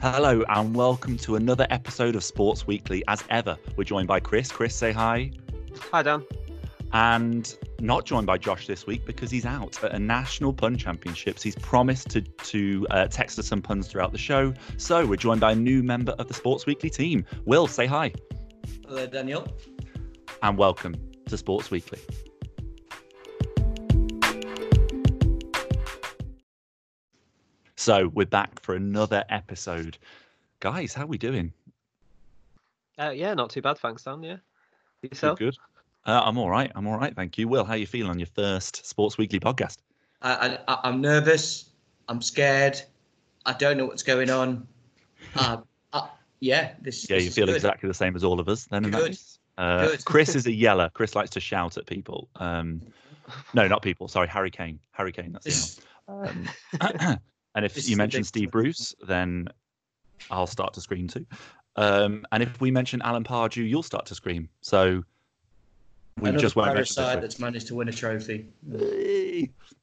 Hello and welcome to another episode of Sports Weekly. As ever, we're joined by Chris. Chris, say hi. Hi, Dan. And not joined by Josh this week because he's out at a national pun championships. He's promised to to uh, text us some puns throughout the show. So we're joined by a new member of the Sports Weekly team. Will, say hi. Hello, Daniel. And welcome to Sports Weekly. So we're back for another episode. Guys, how we doing? Uh, yeah, not too bad, thanks, Dan. Yeah, yourself? Good. good. Uh, I'm all right. I'm all right, thank you. Will, how you feeling on your first Sports Weekly podcast? I, I, I'm nervous. I'm scared. I don't know what's going on. Uh, uh, yeah, this. Yeah, this you is feel good. exactly the same as all of us. Then, in that Good. Uh, Good. Chris is a yeller. Chris likes to shout at people. Um, no, not people. Sorry, Harry Kane. Harry Kane. That's This, the one. Um, and if This you is mention Steve one. Bruce, then I'll start to scream too. Um, and if we mention Alan Pardew, you'll start to scream. So we another just won't mention parasite this that's managed to win a trophy.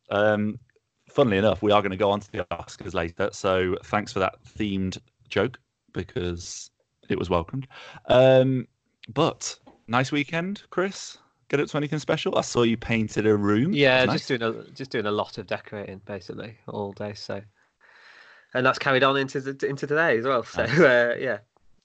Um, funnily enough, we are going to go on to the Oscars later. So thanks for that themed joke because it was welcomed. Um, but nice weekend, Chris. Get up to anything special? I saw you painted a room. Yeah, That's just doing a just doing a lot of decorating basically all day. So, and that's carried on into the, into today as well. So, uh, yeah,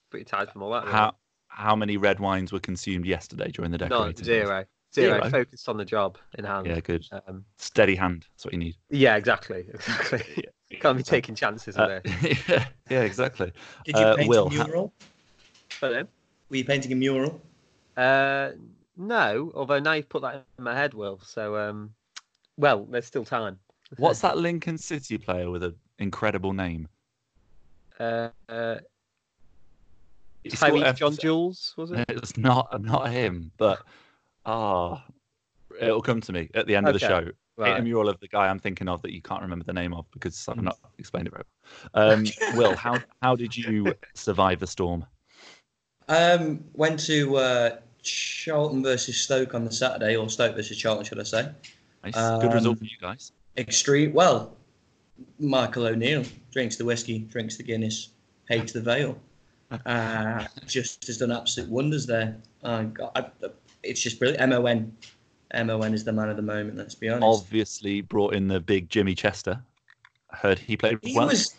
pretty tired from all that. really. How how many red wines were consumed yesterday during the No, decorating? zero, zero. Zero? Focused on the job in hand. Yeah, good. Um, Steady hand. That's what you need. yeah, exactly, exactly. Can't be taking chances with Uh, it. yeah, yeah, exactly. Did you Uh, paint Will, a mural? But then, Were you painting a mural? uh, no. Although now you've put that in my head, Will. So, um, well, there's still time. What's that Lincoln City player with an incredible name? Uh, uh, He's got John Jules was it? It's not not him, but ah, it'll come to me at the end of the show. Paint a Right. mural of the guy I'm thinking of that you can't remember the name of because I've not explained it very well. Um, Will, how how did you survive the storm? Um, went to uh, Charlton versus Stoke on the Saturday, or Stoke versus Charlton, should I say? Nice, good result Um, for you guys. Extreme. Well, Michael O'Neill drinks the whiskey, drinks the Guinness, hates the veil. Uh, just has done absolute wonders there. Uh, God, I, it's just brilliant. Mon, Mon is the man of the moment. Let's be honest. Obviously, brought in the big Jimmy Chester. I heard he played He well. was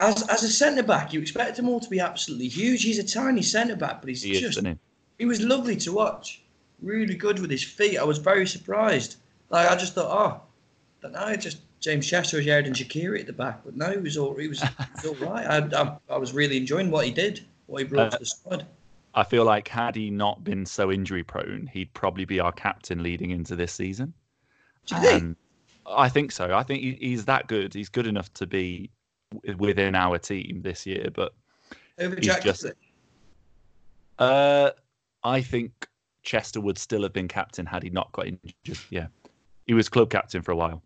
as as a centre back. You expect him all to be absolutely huge. He's a tiny centre back, but he's he is, just isn't he? he was lovely to watch. Really good with his feet. I was very surprised. Like I just thought, oh, but now just James Chester was Xherdan Shaqiri at the back, but now he was all he was, he was all right. I, I, I was really enjoying what he did, what he brought Uh, to the squad. I feel like had he not been so injury prone, he'd probably be our captain leading into this season. Do you think? And I think so. I think he, he's that good. He's good enough to be w- within our team this year. But Over he's Jack just- uh, I think Chester would still have been captain had he not got injured. Yeah, he was club captain for a while,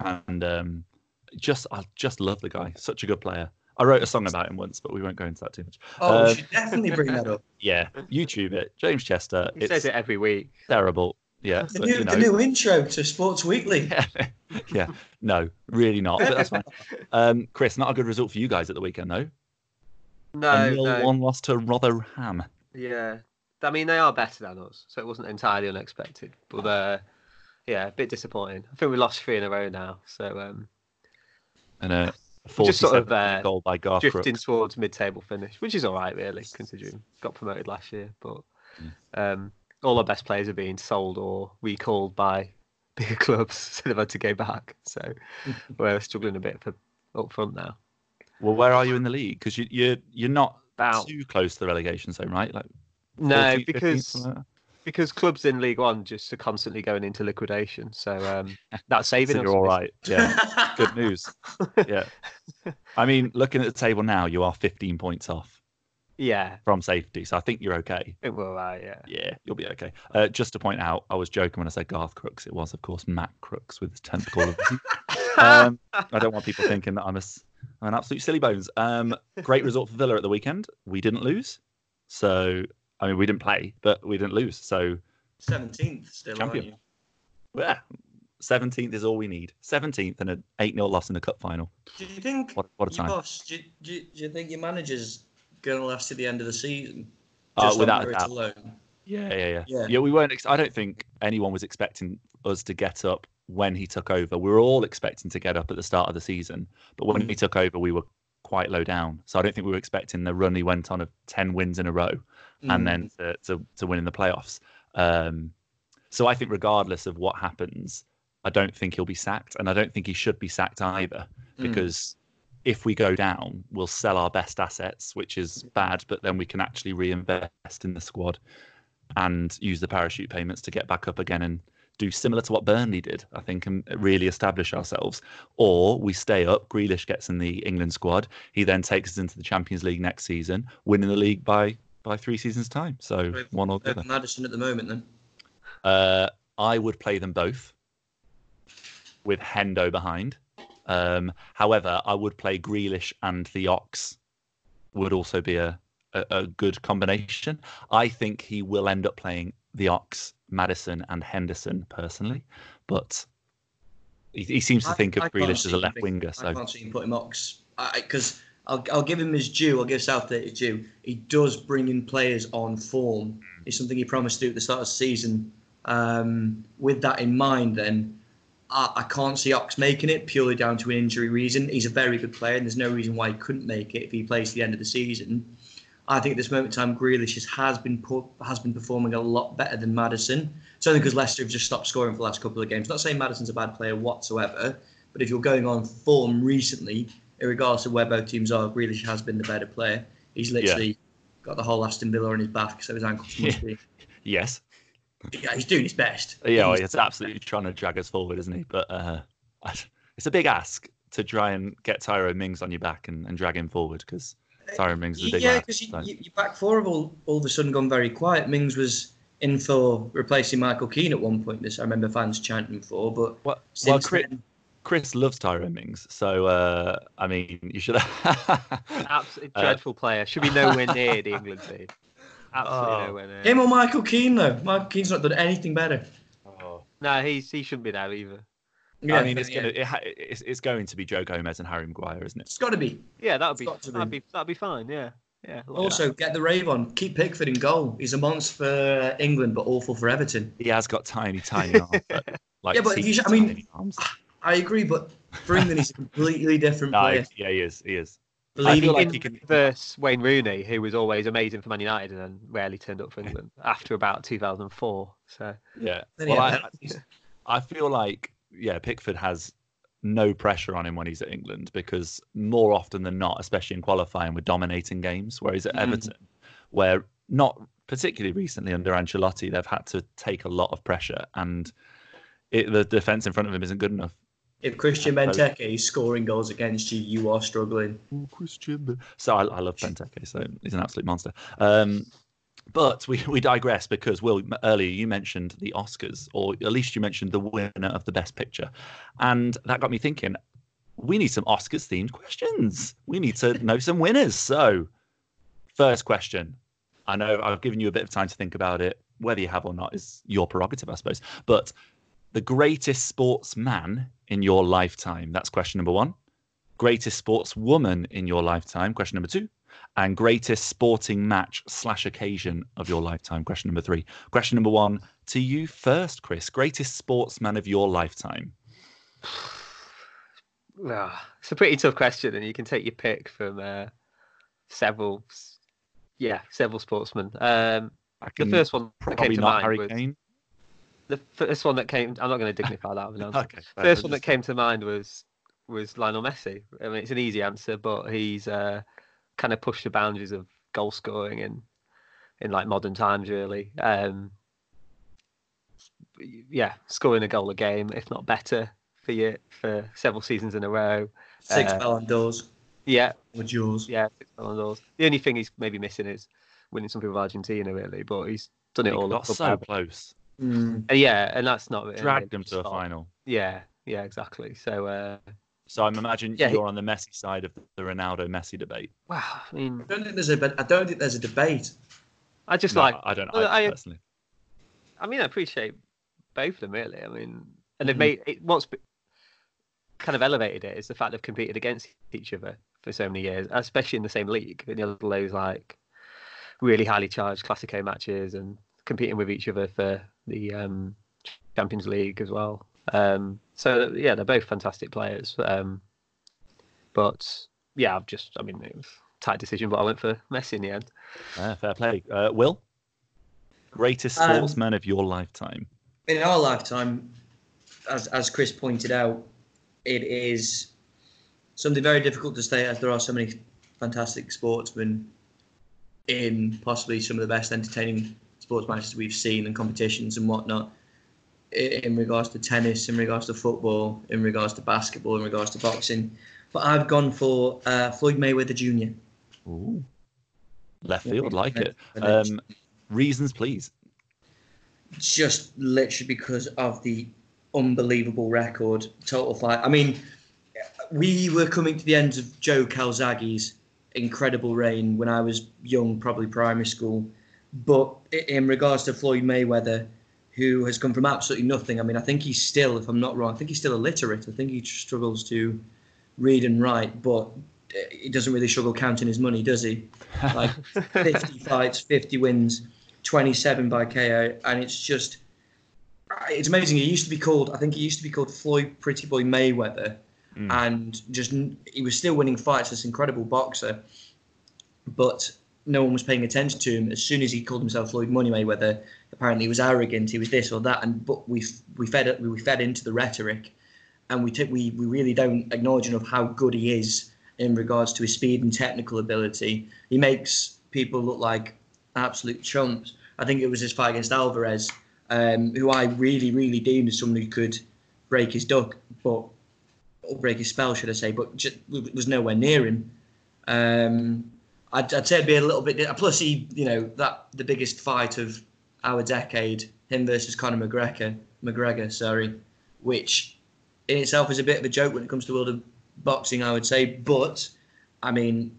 and um, just I just love the guy. Such a good player. I wrote a song about him once, but we won't go into that too much. Oh, uh, we should definitely bring that up. Yeah, YouTube it. James Chester. He it's says it every week. terrible. Yeah, The but, new, you know, the new intro to Sports Weekly. yeah, yeah, no, really not. But that's fine. Um, Chris, not a good result for you guys at the weekend, though. No, no. one loss to Rotherham. Yeah, I mean they are better than us, so it wasn't entirely unexpected. But uh, yeah, a bit disappointing. I think we lost three in a row now, so um, And a Just sort of, 47 uh, goal by Garth drifting towards mid-table finish, which is all right, really, considering got promoted last year. But um, all our best players are being sold or recalled by bigger clubs, so they've had to go back. So we're struggling a bit for up front now. Well, where are you in the league? Because you, you're you're not About too close to the relegation zone, right? Like no, 14th, 15th, because because clubs in League One just are constantly going into liquidation. So um, that's saving so us. you're all right. Yeah, good news. Yeah, I mean, looking at the table now, you are 15 points off Yeah, from safety, so I think you're okay. I think we're all right. Yeah. Yeah, you'll be okay. Uh, just to point out, I was joking when I said Garth Crooks. It was, of course, Matt Crooks with his 10th goal of um, I don't want people thinking that I'm, a, I'm an absolute silly bones. Um, great result for Villa at the weekend. We didn't lose. So, I mean, we didn't play, but we didn't lose. So, Seventeenth still, Champion. aren't you? yeah, Seventeenth is all we need. Seventeenth and an eight 0 loss in the cup final. Do you think What, what a your time! boss? Do you, do, you, do you think your manager's going to last to the end of the season? Uh, Just on without a doubt. alone? Yeah, yeah, yeah, Yeah. yeah. we weren't. Ex- I don't think anyone was expecting us to get up when he took over. We were all expecting to get up at the start of the season, but when Mm. he took over, we were quite low down. So I don't think we were expecting the run he went on of ten wins in a row Mm. and then to, to, to win in the playoffs. Um, so I think regardless of what happens, I don't think he'll be sacked, and I don't think he should be sacked either, Mm. because if we go down, we'll sell our best assets, which is bad, but then we can actually reinvest in the squad and use the parachute payments to get back up again and do similar to what Burnley did, I think, and really establish ourselves. Or we stay up, Grealish gets in the England squad, he then takes us into the Champions League next season, winning the league by by three seasons' time. So one or the other. Maddison at the moment, then. Uh, I would play them both with Hendo behind. Um, however, I would play Grealish and the Ox. Would also be a, a, a good combination. I think he will end up playing the Ox, Maddison, and Henderson personally, but he, he seems to I- think of I Grealish as a left winger. So I can't see him putting Ox because I'll, I'll give him his due. I'll give Southgate his due. He does bring in players on form. It's something he promised to do at the start of the season. Um, with that in mind, then I, I can't see Ox making it purely down to an injury reason. He's a very good player, and there's no reason why he couldn't make it if he plays to the end of the season. I think at this moment in time, Grealish has- been has been performing a lot better than Maddison. It's only because Leicester have just stopped scoring for the last couple of games. Not saying Maddison's a bad player whatsoever, but if you're going on form recently, regardless of where both teams are, Grealish has been the better player. He's literally got the whole Aston Villa on his back, so his ankles must be. yes, Yeah, he's doing his best. yeah, well, He's- it's absolutely trying to drag us forward, isn't he? But uh, it's a big ask to try and get Tyrone Mings on your back and, and drag him forward because Tyrone Mings is a big yeah, because you, so- you, your back four have all, all of a sudden gone very quiet. Mings was in for replacing Michael Keane at one point. This I remember fans chanting for, but Well, well Chris, then, Chris loves Tyrone Mings, so uh, I mean, you should. Have. Absolutely Uh, dreadful player. Should be nowhere near the England team. Absolutely Oh. nowhere near. him or Michael Keane though. Michael Keane's not done anything better. No, he's he shouldn't be there either. I mean, it's yeah. gonna, it ha- it's, it's going to be Joe Gomez and Harry Maguire, isn't it? it's got to be. Yeah, that would be that'd be. be that'd be fine. Yeah, yeah. look at Also, get the rave on. Keep Pickford in goal. He's a monster for England, but awful for Everton. He has got tiny, tiny arms. But, like, Yeah, but if you teeny I mean- tiny arms. I agree, but for England, he's a completely different No, player. yeah, he is. He is. I feel he like can- he can. versus Wayne Rooney, who was always amazing for Man United and then rarely turned up for England after about 2004. So Yeah. Well, had I. I feel like yeah, Pickford has no pressure on him when he's at England because more often than not, especially in qualifying, we're dominating games. Whereas at Mhm. Everton, where not particularly recently under Ancelotti, they've had to take a lot of pressure, and it, the defense in front of him isn't good enough. If Christian Benteke is scoring goals against you, you are struggling. Christian. So I, I love Benteke, so he's an absolute monster. Um, but we, we digress because Will earlier you mentioned the Oscars, or at least you mentioned the winner of the Best Picture, and that got me thinking. We need some Oscars themed questions. We need to know some winners. So, first question. I know I've given you a bit of time to think about it. Whether you have or not is your prerogative, I suppose. But the greatest sportsman in your lifetime. That's question number one. Greatest sportswoman in your lifetime? Question number two. And greatest sporting match slash occasion of your lifetime? Question number three. Question number one to you first chris. Greatest sportsman of your lifetime? Ah, it's a pretty tough question, and you can take your pick from uh, several, yeah, several sportsmen. Um, I the first one probably to not mind harry kane the first one that came. I'm not going to dignify that. with an answer. okay First but one that came to mind was was Lionel Messi. I mean, it's an easy answer, but he's uh, kind of pushed the boundaries of goal scoring in in like modern times, really. Um, yeah, scoring a goal a game, if not better, for you for several seasons in a row. Six Uh, Ballon d'Ors. Yeah, What's yours? yeah, six Ballon d'Ors. The only thing he's maybe missing is winning something with Argentina, really. But he's done it he all. got so above. close Mm. Uh, yeah, and that's not dragged them to a final Yeah, yeah, exactly. So, uh, so i'm imagining Yeah, you're on the messi side of the ronaldo messi debate wow. I mean, I don't think there's a. but I don't think there's a debate. I just No, like i don't Well, I, I- personally I mean, I appreciate both of them really. I mean, and they've Mhm. made it what's be- kind of elevated it is the fact they've competed against each other for so many years, especially in the same league. In all those like really highly charged Classico matches and competing with each other for the um, Champions League as well. Um, so yeah, they're both fantastic players. Um, but yeah, I've just I mean it was a tight decision, but I went for Messi in the end. Uh, fair play. Uh, Will, greatest Um, sportsman of your lifetime. in our lifetime, as as Chris pointed out, it is something very difficult to say as there are so many fantastic sportsmen in possibly some of the best entertaining sports matches we've seen and competitions and whatnot. In regards to tennis, in regards to football, in regards to basketball, in regards to boxing, but I've gone for uh, Floyd Mayweather Jr. Ooh. Left field, like it. Um, reasons, please. just literally because of the unbelievable record total fight. I mean, we were coming to the end of Joe Calzaghe's incredible reign when I was young, probably primary school. But in regards to Floyd Mayweather, who has come from absolutely nothing, I mean, I think he's still, if I'm not wrong, I think he's still illiterate. I think he struggles to read and write, but uh, he doesn't really struggle counting his money, does he? Like 50 fights, 50 wins, 27 by KO, and it's just it's amazing. He used to be called, I think he used to be called Floyd Pretty Boy Mayweather, Mm. and just he was still winning fights. This incredible boxer, but no one was paying attention to him. As soon as he called himself Floyd Money Mayweather, apparently he was arrogant. He was this or that, and but we we fed we fed into the rhetoric, and we took we we really don't acknowledge enough how good he is in regards to his speed and technical ability. He makes people look like absolute chumps. I think it was his fight against Alvarez, um, who I really, really deemed as someone who could break his duck, but or break his spell, should I say? But just, was nowhere near him. Um, I'd, I'd say it'd be a little bit. Plus, he, you know, that the biggest fight of our decade, him versus Conor McGregor, McGregor, sorry, which in itself is a bit of a joke when it comes to world of boxing, I would say. But I mean,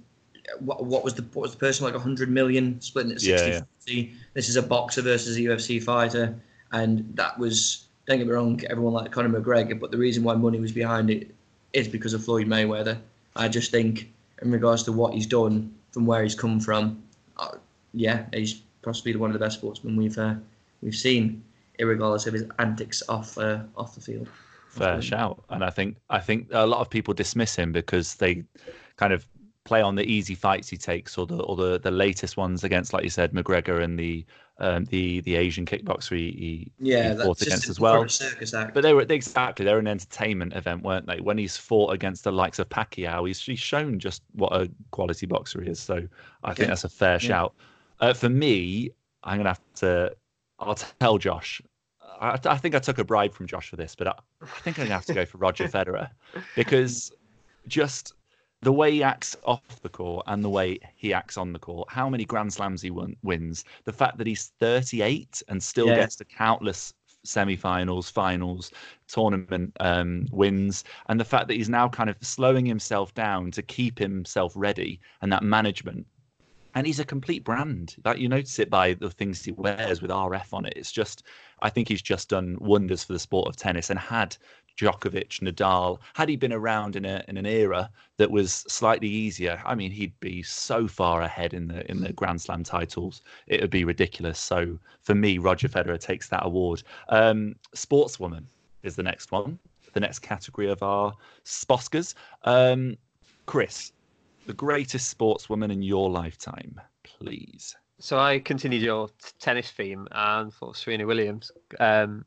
what, what was the what was the person like 100 million splitting at 60 Yeah, 40? This is a boxer versus a UFC fighter, and that was don't get me wrong, everyone liked Conor McGregor, but the reason why money was behind it is because of Floyd Mayweather. I just think, in regards to what he's done from where he's come from, uh, yeah, he's possibly one of the best sportsmen we've uh, we've seen, regardless of his antics off uh, off the field. Fair shout. And I think I think a lot of people dismiss him because they kind of play on the easy fights he takes or the or the, the latest ones against, like you said, McGregor and the um, the the Asian kickboxer he, he, Yeah, he fought against as well. But they were exactly they're an entertainment event, weren't they? When he's fought against the likes of Pacquiao, he's, he's shown just what a quality boxer he is. So I think that's a fair Yeah. shout. Uh, for me, I'm gonna have to. I'll tell Josh. I, I think I took a bribe from Josh for this, but I, I think I'm gonna have to go for Roger Federer because just the way he acts off the court and the way he acts on the court, how many Grand Slams he won, wins, the fact that he's 38 and still Yeah. gets to countless semi-finals, finals, tournament um, wins, and the fact that he's now kind of slowing himself down to keep himself ready and that management. And he's a complete brand. That you notice it by the things he wears with RF on it. It's just, I think he's just done wonders for the sport of tennis. And had Djokovic, Nadal, had he been around in a in an era that was slightly easier, I mean, he'd be so far ahead in the in the Grand Slam titles. It would be ridiculous. So for me, Roger Federer takes that award. Um, sportswoman is the next one, the next category of our Sposkers. Um, Chris, the greatest sportswoman in your lifetime, please. So I continued your tennis theme and for Serena Williams. Um,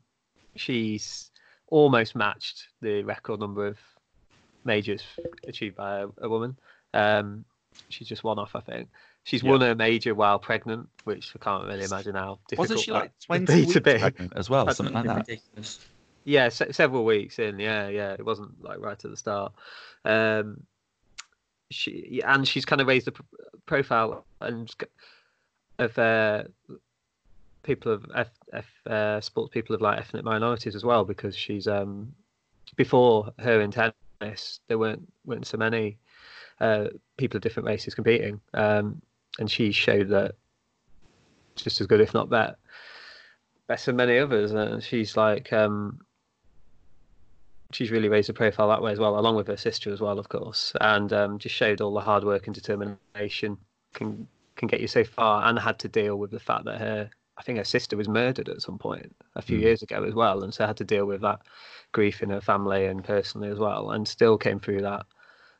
she's almost matched the record number of majors achieved by a, a woman. Um, she's just one off, I think. She's Yeah. won a major while pregnant, which I can't really imagine how difficult Wasn't she like 20 weeks to be. pregnant as well, That's something like that? Ridiculous. Yeah, se- several weeks in. Yeah, yeah. It wasn't like right at the start. Um, she and she's kind of raised the p- profile and of uh, people of F, F, uh, sports people of like ethnic minorities as well because she's um before her in tennis there weren't weren't so many uh, people of different races competing. Um, and she showed that just as good if not better better than many others. And she's like um she's really raised her profile that way as well, along with her sister as well, of course, and um, just showed all the hard work and determination can can get you so far, and had to deal with the fact that her, I think her sister was murdered at some point a few Mm. years ago as well, and so had to deal with that grief in her family and personally as well, and still came through that.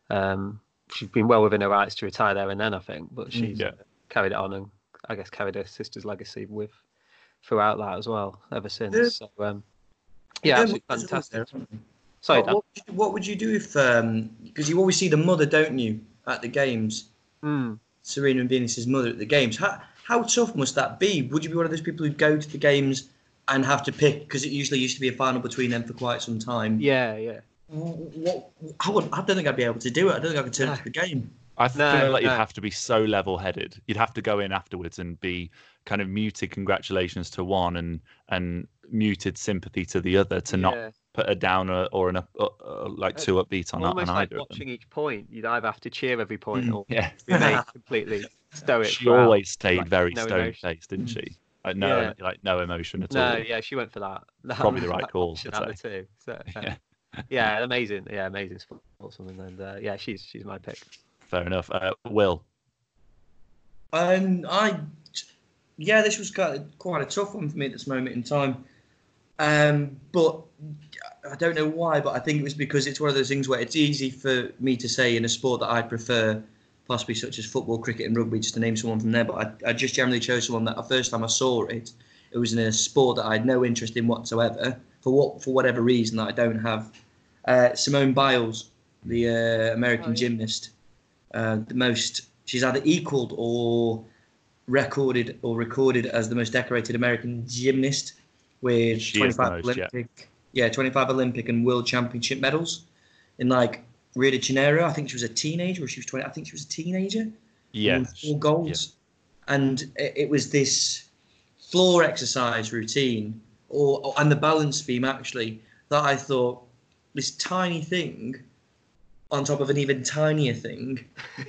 Um, she's been well within her rights to retire there and then, I think, but she's Yeah. carried it on and I guess carried her sister's legacy with throughout that as well ever since. Yeah. So um, yeah, absolutely fantastic. Sorry, What, Dan. what, would you- what would you do if, because you always see the mother, don't you, at the games? Mm. Serena and Venus's mother at the games. How, how tough must that be? Would you be one of those people who go to the games and have to pick, because it usually used to be a final between them for quite some time? Yeah, yeah. What, I, would, I don't think I'd be able to do it. I don't think I could turn No. to the game. I No, feel like you'd have to be so level-headed. You'd have to go in afterwards and be kind of muted congratulations to one and and muted sympathy to the other to not Yeah. Put a downer or an up, uh, uh, like two upbeat on, Almost on like either of them. watching each point. You'd either have to cheer every point Mm. or Yeah, remain completely stoic. she throughout. always stayed like, very no stone faced, didn't she? Like no, Yeah. like no emotion at No, all. yeah, she went for that. that Probably the right call, I'd out of the two. So, uh, Yeah. yeah, amazing. Yeah, amazing sportswoman. And uh, yeah, she's she's my pick. Fair enough. Uh, Will, And I, yeah, this was quite, quite a tough one for me at this moment in time. Um, but I don't know why, but I think it was because it's one of those things where it's easy for me to say in a sport that I prefer, possibly such as football, cricket, and rugby, just to name someone from there. But I, I just generally chose someone that the first time I saw it, it was in a sport that I had no interest in whatsoever for what for whatever reason that I don't have. Uh, Simone Biles, the uh, American Oh, yeah. gymnast, uh, the most she's either equaled or recorded or recorded as the most decorated American gymnast with She 25 most. Olympic, yeah. 25 Olympic and World Championship medals in like Rio de Janeiro. I think she was a teenager, or she was 20. I think she was a teenager. yeah, four golds, and it, it was this floor exercise routine, or, or and the balance beam actually that I thought this tiny thing on top of an even tinier thing,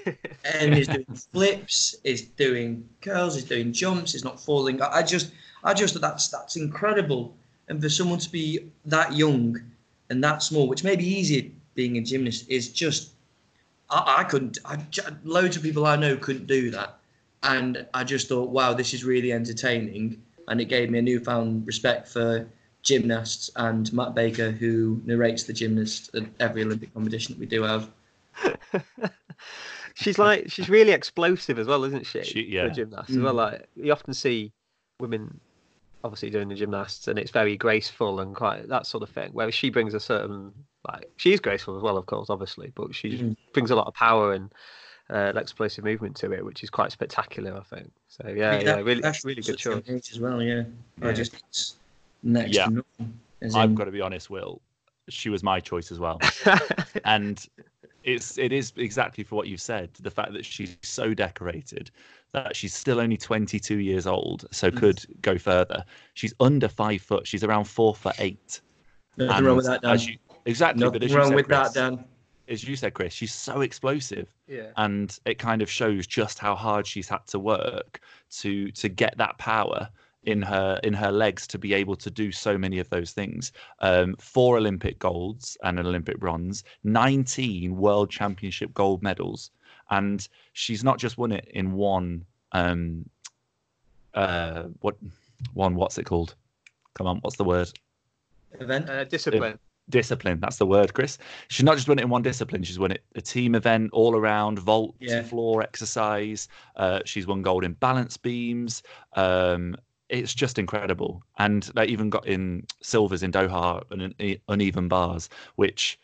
and is doing flips, is doing curls, is doing jumps, is not falling. I, I just, I just thought that's that's incredible, and for someone to be that young and that small, which may be easier being a gymnast, is just I, I couldn't. I, j- loads of people I know couldn't do that, and I just thought, wow, this is really entertaining, and it gave me a newfound respect for gymnasts and Matt Baker, who narrates the gymnast at every Olympic competition that we do have. she's like she's really explosive as well, isn't she? She- yeah. a gymnast as well. Mm. Like you often see women obviously doing the gymnasts and it's very graceful and quite that sort of thing. Whereas she brings a certain like she's graceful as well, of course, obviously, but she Mm. brings a lot of power and uh, explosive movement to it, which is quite spectacular, I think. So yeah, yeah, That- really, that's really good choice. as well. Yeah, I just next Yeah. to I've in- got to be honest, Will. She was my choice as well. and it's it is exactly for what you said the fact that she's so decorated that she's still only 22 years old so Mm. could go further she's under five foot she's around four foot eight nothing And wrong with that, Dan. you, exactly but Nothing as you wrong said, with Chris, that, Dan. as you said chris she's so explosive yeah. and it kind of shows just how hard she's had to work to to get that power in her in her legs to be able to do so many of those things um four olympic golds and an olympic bronze 19 world championship gold medals and she's not just won it in one um uh what one what's it called come on what's the word Event. Uh, discipline. discipline. That's the word, Chris. She's not just won it in one discipline. She's won it a team event all around, vault, Yeah. floor exercise. Uh, she's won gold in balance beams. Um, it's just incredible, and they even got in silvers in Doha and in uneven bars, which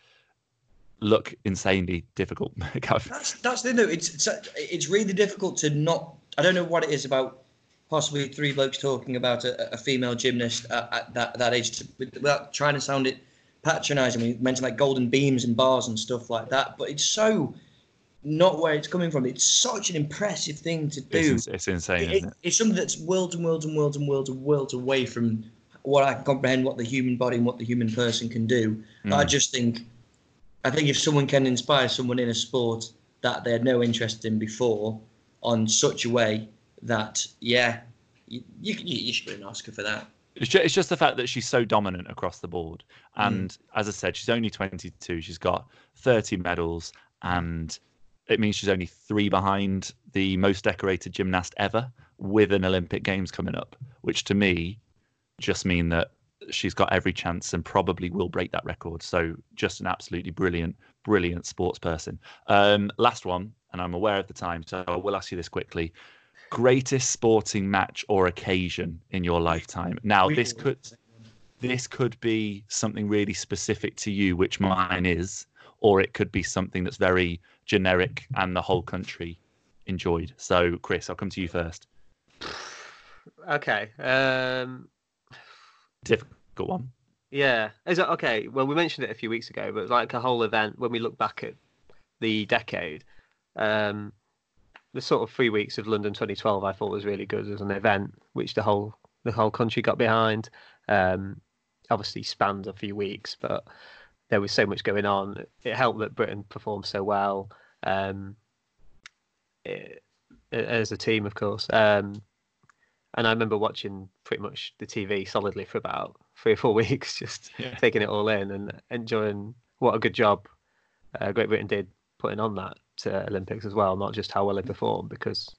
look insanely difficult. That's that's the no. It's it's it's really difficult to not. I don't know what it is about possibly three blokes talking about a, a female gymnast at, at that that age to, without trying to sound it patronising. We mentioned like golden beams and bars and stuff like that, but it's so not where it's coming from. It's such an impressive thing to do. it's, it's insane, It- isn't it? it's something that's worlds and worlds and worlds and worlds and worlds away from what I can comprehend, what the human body and what the human person can do. But I Mm. just think, I think if someone can inspire someone in a sport that they had no interest in before, on such a way that yeah, you you, you, should win an Oscar for that. It's just, it's just the fact that she's so dominant across the board. Hmm. And as I said, she's only 22. She's got 30 medals, and it means she's only three behind the most decorated gymnast ever with an Olympic Games coming up, which to me just mean that she's got every chance and probably will break that record. So just an absolutely brilliant, brilliant sports person. Um, last one, and I'm aware of the time, so I will ask you this quickly. Greatest sporting match or occasion in your lifetime. Now, this could this could be something really specific to you, which mine is, or it could be something that's very generic and the whole country enjoyed. So, Chris, I'll come to you first. Okay. Um, Difficult one. yeah. Is it okay? Well, we mentioned it a few weeks ago, but like a whole event when we look back at the decade, um, the sort of three weeks of London 2012, I thought was really good as an event, which the whole the whole country got behind. Um, obviously spanned a few weeks, but there was so much going on. It helped that Britain performed so well. Um, it, as a team, of course. Um, and I remember watching pretty much the TV solidly for about three or four weeks, just Yeah. taking it all in and enjoying what a good job uh, Great Britain did putting on that uh, Olympics as well, not just how well they performed, because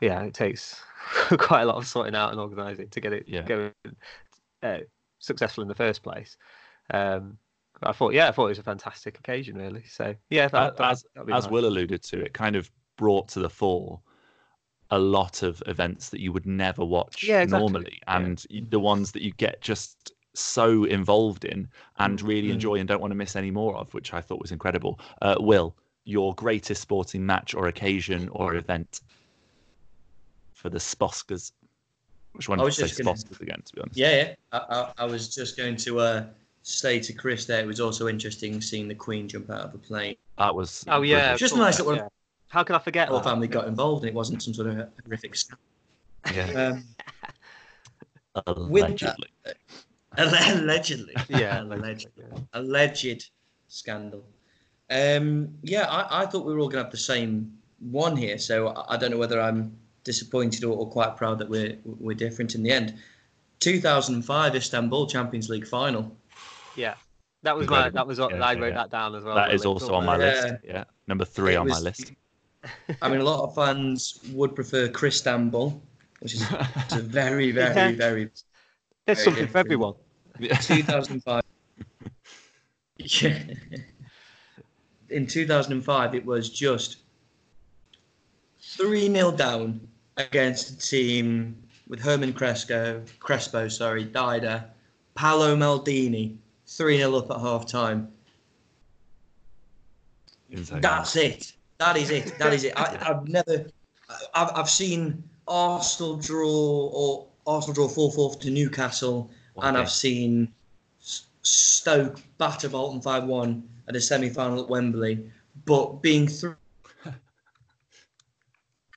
yeah, it takes quite a lot of sorting out and organising to get it Yeah. going uh, successful in the first place. Um, I thought, yeah, I thought it was a fantastic occasion, really. So yeah, that, that, as that'd as mine. Will alluded to, it kind of brought to the fore a lot of events that you would never watch Yeah, exactly. normally, and y- the ones that you get just so involved in and really Mm. enjoy and don't want to miss any more of, which I thought was incredible. Uh, Will, your greatest sporting match or occasion or event for the Sposkers? Which one I was you say just gonna- again? To be honest, Yeah, yeah. I, I, I was just going to uh, say to Chris there, it was also interesting seeing the Queen jump out of a plane. that was Oh yeah, Just a course, nice little- yeah. How could I forget The whole that? family got involved, and it wasn't some sort of horrific scam. yeah, Um, with allegedly. allegedly, Yeah, alleged, alleged scandal. Um, yeah, I, I thought we were all going to have the same one here, so I, I don't know whether I'm disappointed or, or quite proud that we're we're different in the end. 2005 Istanbul Champions League final. Yeah, that was my that was what Yeah, I wrote yeah. that down as well. That is also on my list. Yeah, number three It on my list. I mean, a lot of fans would prefer Christanbul, which is a very, very, Yeah. very There's very something for everyone. 2005. yeah. In 2005, it was just 3 0 down against a team with Herman Cresco, Crespo, sorry, Dida, Paolo Maldini, 3 0 up at half time. That's it. That is it. That is it. I, I've never. I've, I've seen Arsenal draw or Arsenal draw four four to Newcastle, and I've seen Stoke batter Bolton five one at a semi final at Wembley. But being three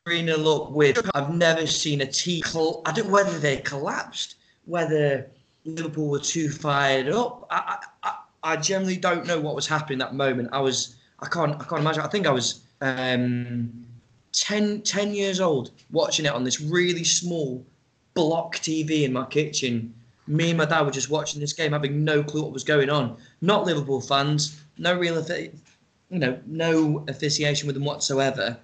three nil up with, I've never seen a team. Col- I don't know whether they collapsed, whether Liverpool were too fired up. I, I, I, I generally don't know what was happening that moment. I was, I can't, I can't imagine. I think I was um, 10, 10 years old watching it on this really small block TV in my kitchen. Me and my dad were just watching this game, having no clue what was going on. Not Liverpool fans, no real, you know, no affiliation with them whatsoever.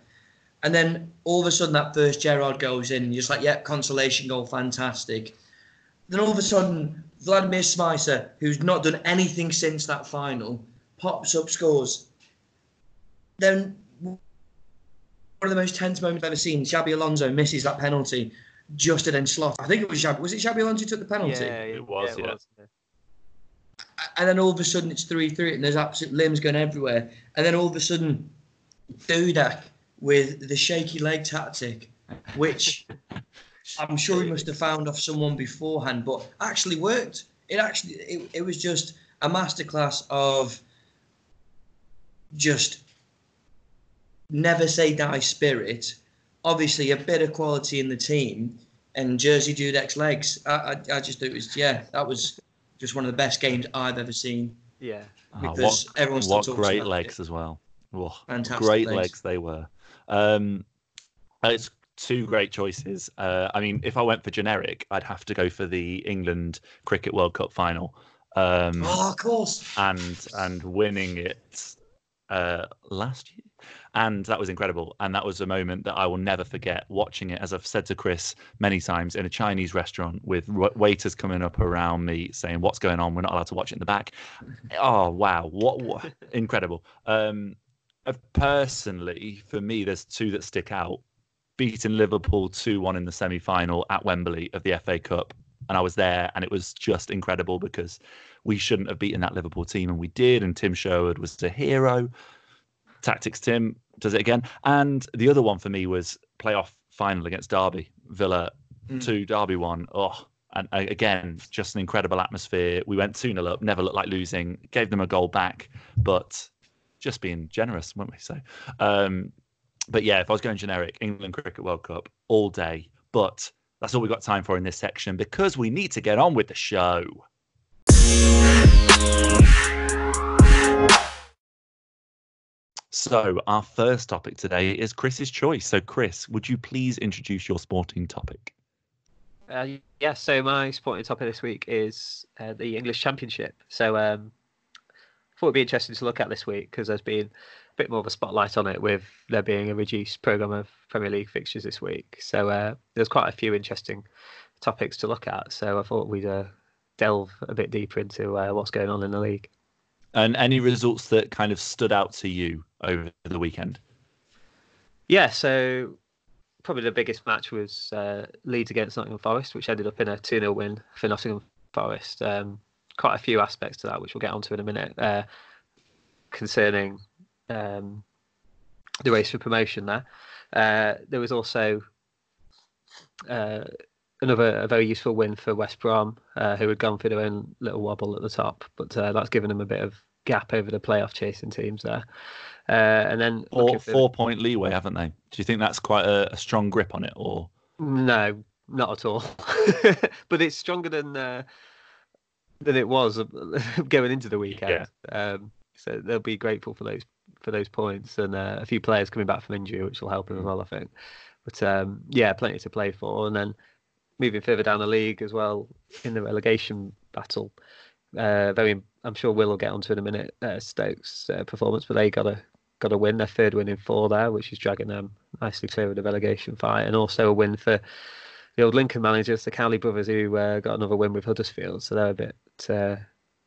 And then all of a sudden, that first Gerrard goes in, and you're just like, yeah, consolation goal, fantastic. Then all of a sudden, Vladimir Smicer, who's not done anything since that final, pops up, scores. Then of the most tense moments I've ever seen, Xabi Alonso misses that penalty just to then slot. I think it was Xabi. Was it Xabi Alonso who took the penalty? Yeah, It was, yeah. yeah. yeah. And then all of a sudden it's 3 3 and there's absolute limbs going everywhere. And then all of a sudden, Dudek with the shaky leg tactic, which I'm sure he must have found off someone beforehand, but actually worked. It actually, it, it was just a masterclass of just never say die spirit. Obviously, a bit of quality in the team and Jerzy Dudek's legs. I, I, I just thought it was, yeah, that was just one of the best games I've ever seen. Yeah. Ah, because what everyone still what talks great about legs it. as well. Whoa, Fantastic great legs. legs. they were. Um, it's two great choices. Uh, I mean, if I went for generic, I'd have to go for the England Cricket World Cup final. Um, oh, of course. And and winning it uh, last year, and that was incredible. And that was a moment that I will never forget. Watching it, as I've said to Chris many times, in a Chinese restaurant with waiters coming up around me saying, "What's going on? We're not allowed to watch it in the back." Oh wow, what, what incredible! Um, personally, for me, there's two that stick out beating Liverpool 2 1 in the semi final at Wembley of the FA Cup. And I was there, and it was just incredible because we shouldn't have beaten that Liverpool team, and we did. And Tim Sherwood was a hero. Tactics Tim does it again. And the other one for me was playoff final against Derby, Villa mm. 2, Derby 1. Oh, and again, just an incredible atmosphere. We went 2 0 up, never looked like losing, gave them a goal back, but just being generous, weren't we? So, um, but yeah, if I was going generic, England Cricket World Cup all day. But that's all we've got time for in this section because we need to get on with the show. So, our first topic today is Chris's choice. So, Chris, would you please introduce your sporting topic? Uh, yeah, so my sporting topic this week is uh, the English Championship. So, um, I thought it'd be interesting to look at this week because there's been a bit more of a spotlight on it with there being a reduced program of Premier League fixtures this week. So uh, there's quite a few interesting topics to look at. So I thought we'd uh, delve a bit deeper into uh, what's going on in the league. And any results that kind of stood out to you over the weekend? Yeah, so probably the biggest match was uh, Leeds against Nottingham Forest, which ended up in a 2 0 win for Nottingham Forest. Um, quite a few aspects to that, which we'll get onto in a minute, uh, concerning um, the race for promotion there. Uh, there was also uh, another a very useful win for West Brom, uh, who had gone through their own little wobble at the top, but uh, that's given them a bit of gap over the playoff chasing teams there. Uh, and then four, four point leeway, haven't they? Do you think that's quite a, a strong grip on it, or no, not at all? but it's stronger than uh, than it was going into the weekend. Yeah. Um, so they'll be grateful for those for those points, and uh, a few players coming back from injury, which will help him as mm. well, I think. But um, yeah, plenty to play for, and then moving further down the league as well in the relegation battle. Uh, very, I'm sure Will will get onto in a minute. Uh, Stoke's uh, performance, but they got a got a win, their third win in four there, which is dragging them nicely clear of the relegation fight, and also a win for the old Lincoln managers, the Cowley brothers, who uh, got another win with Huddersfield. So they're a bit uh,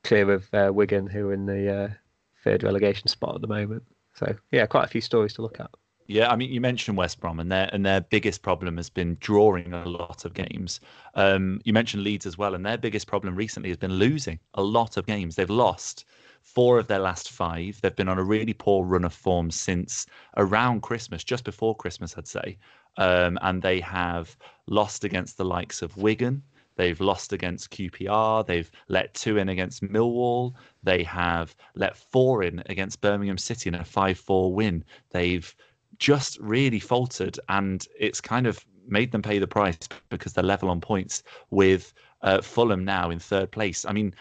clear of uh, Wigan, who are in the third relegation spot at the moment. So yeah, quite a few stories to look at. Yeah, I mean, you mentioned West Brom, and their and their biggest problem has been drawing a lot of games. Um, you mentioned Leeds as well, and their biggest problem recently has been losing a lot of games. They've lost four of their last five. They've been on a really poor run of form since around Christmas, just before Christmas, I'd say. Um, and they have lost against the likes of Wigan. They've lost against QPR. They've let two in against Millwall. They have let four in against Birmingham City in a 5 4 win. They've just really faltered, and it's kind of made them pay the price because they're level on points with uh, Fulham now in third place. I mean,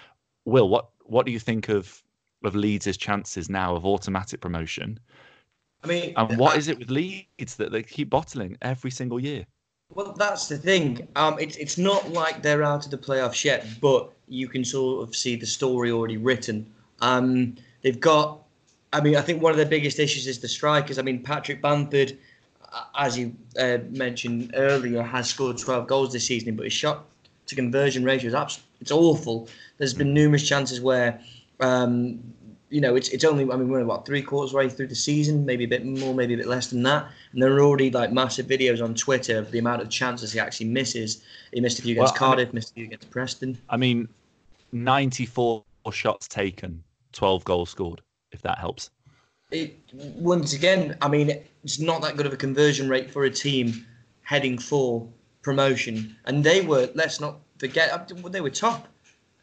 Will, what what do you think of of Leeds' chances now of automatic promotion? I mean, and what is it with Leeds that they keep bottling every single year? Well, that's the thing. Um, it's it's not like they're out of the playoffs yet, but you can sort of see the story already written. Um, they've got. I mean, I think one of their biggest issues is the strikers. I mean, Patrick Bamford, as you uh, mentioned earlier, has scored 12 goals this season, but his shot to conversion ratio is absolutely it's awful. There's been numerous chances where um, you know, it's it's only I mean we're about three quarters way through the season, maybe a bit more, maybe a bit less than that, and there are already like massive videos on Twitter of the amount of chances he actually misses. He missed a few against well, Cardiff, I mean, missed a few against Preston. I mean, ninety-four shots taken, twelve goals scored. If that helps. It once again, I mean, it's not that good of a conversion rate for a team heading for promotion, and they were. Let's not forget, they were top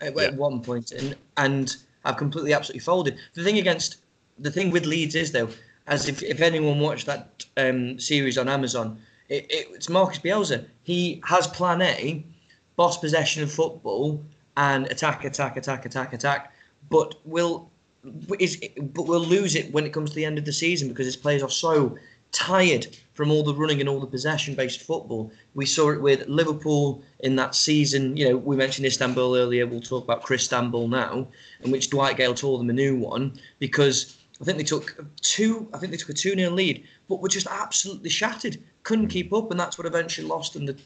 at, yeah. one point, and and I've completely absolutely folded. The thing against the thing with Leeds is though, as if, if anyone watched that um, series on Amazon, it, it, it's Marcus Bielsa. He has Plan A, boss possession of football, and attack, attack, attack, attack, attack. But will is but we'll lose it when it comes to the end of the season because his players are so tired from all the running and all the possession-based football. We saw it with Liverpool in that season. You know, we mentioned Istanbul earlier. We'll talk about Christanbul now, in which Dwight Gale told them a new one because I think they took two. I think they took a two 0 lead, but were just absolutely shattered. Couldn't keep up, and that's what eventually lost them the, the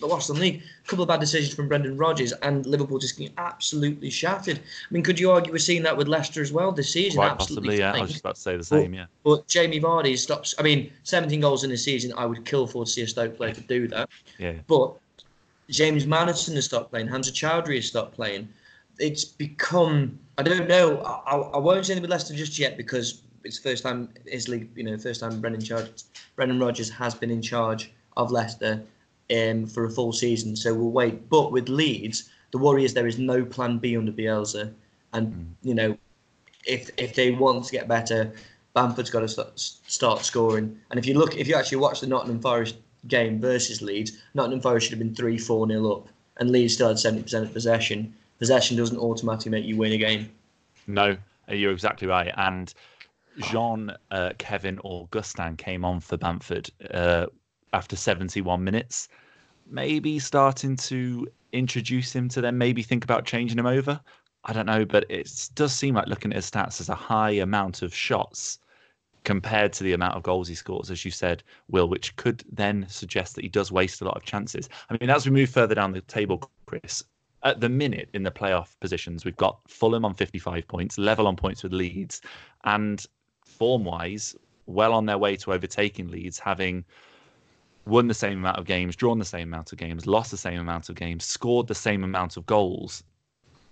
lost them league. A couple of bad decisions from Brendan Rodgers, and Liverpool just getting absolutely shattered. I mean, could you argue we're seeing that with Leicester as well this season? Quite absolutely possibly, yeah. I was just about to say the same, yeah. But Jamie Vardy stops. I mean, 17 goals in a season. I would kill for to see a Stoke player to do that. Yeah. But James Maddison has stopped playing. Hamza Choudhury has stopped playing. It's become. I don't know. I, I- won't say anything with Leicester just yet because it's the first time his league. You know, first time Brendan charge, Brendan Rodgers has been in charge of Leicester um, for a full season. So we'll wait. But with Leeds, the worry is there is no plan B under Bielsa, and you know, if if they want to get better, Bamford's got to start, start scoring. And if you look, if you actually watch the Nottingham Forest game versus Leeds, Nottingham Forest should have been three, four nil up, and Leeds still had seventy percent of possession. Possession doesn't automatically make you win a game. No, you're exactly right. And Jean, uh, Kevin, Augustin came on for Bamford uh, after 71 minutes. Maybe starting to introduce him to them, maybe think about changing him over. I don't know, but it does seem like looking at his stats as a high amount of shots compared to the amount of goals he scores, as you said, Will, which could then suggest that he does waste a lot of chances. I mean, as we move further down the table, Chris, at the minute in the playoff positions, we've got Fulham on 55 points, level on points with Leeds, and form wise, well on their way to overtaking Leeds, having won the same amount of games, drawn the same amount of games, lost the same amount of games, scored the same amount of goals.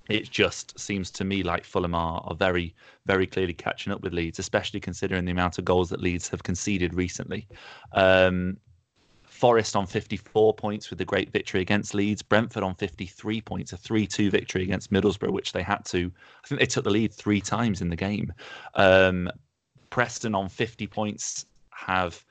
It just seems to me like Fulham are, are very, very clearly catching up with Leeds, especially considering the amount of goals that Leeds have conceded recently. Um, Forest on 54 points with a great victory against Leeds. Brentford on 53 points, a 3 2 victory against Middlesbrough, which they had to, I think they took the lead three times in the game. Um, Preston on 50 points have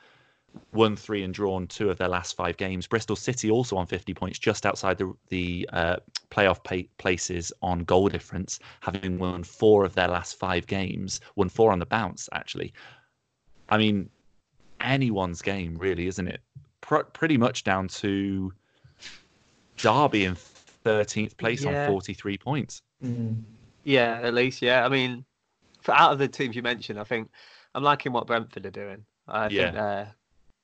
won three and drawn two of their last five games. Bristol City also on 50 points, just outside the, the uh, playoff pa- places on goal difference, having won four of their last five games, won four on the bounce, actually. I mean, anyone's game, really, isn't it? Pr- pretty much down to Derby in 13th place Yeah. on 43 points. Yeah, at least, yeah. I mean, for out of the teams you mentioned, I think I'm liking what Brentford are doing. I Yeah. think uh,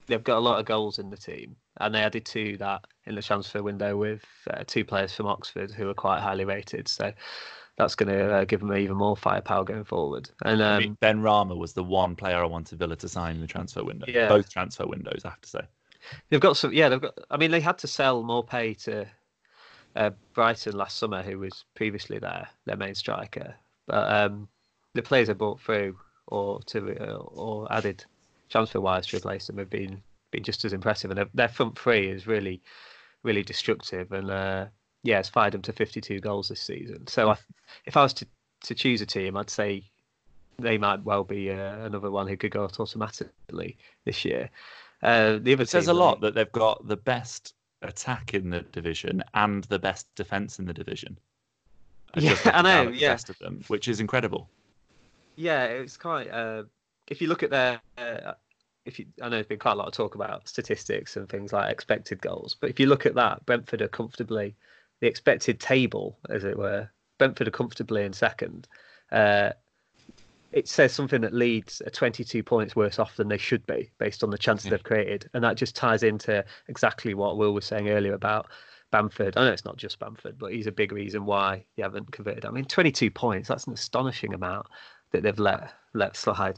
they've got a lot of goals in the team, and they added to that in the transfer window with uh, two players from Oxford who are quite highly rated. So that's going to uh, give them even more firepower going forward. And um, I mean, Benrahma was the one player I wanted Villa to sign in the transfer window. Yeah. Both transfer windows, I have to say. They've got some, yeah. They've got. I mean, they had to sell Maupay to uh, Brighton last summer, who was previously their their main striker. But um, the players they brought through or to uh, or added transfer wise to replace them have been been just as impressive. And their, front three is really really destructive. And uh, yeah, it's fired them to 52 goals this season. So I, if I was to to choose a team, I'd say they might well be uh, another one who could go out automatically this year. Uh, the other It says a lot that they've got the best attack in the division and the best defense in the division. Yeah, I know, yeah. of them, which is incredible. Yeah, it's quite. Uh, if you look at their, uh, if you, I know there's been quite a lot of talk about statistics and things like expected goals, but if you look at that, Brentford are comfortably the expected table, as it were. Brentford are comfortably in second. Uh, it says something that Leeds are 22 points worse off than they should be based on the chances Yeah. they've created, and that just ties into exactly what Will was saying earlier about Bamford. I know it's not just Bamford, but he's a big reason why they haven't converted. I mean, 22 points—that's an astonishing amount that they've let let slide.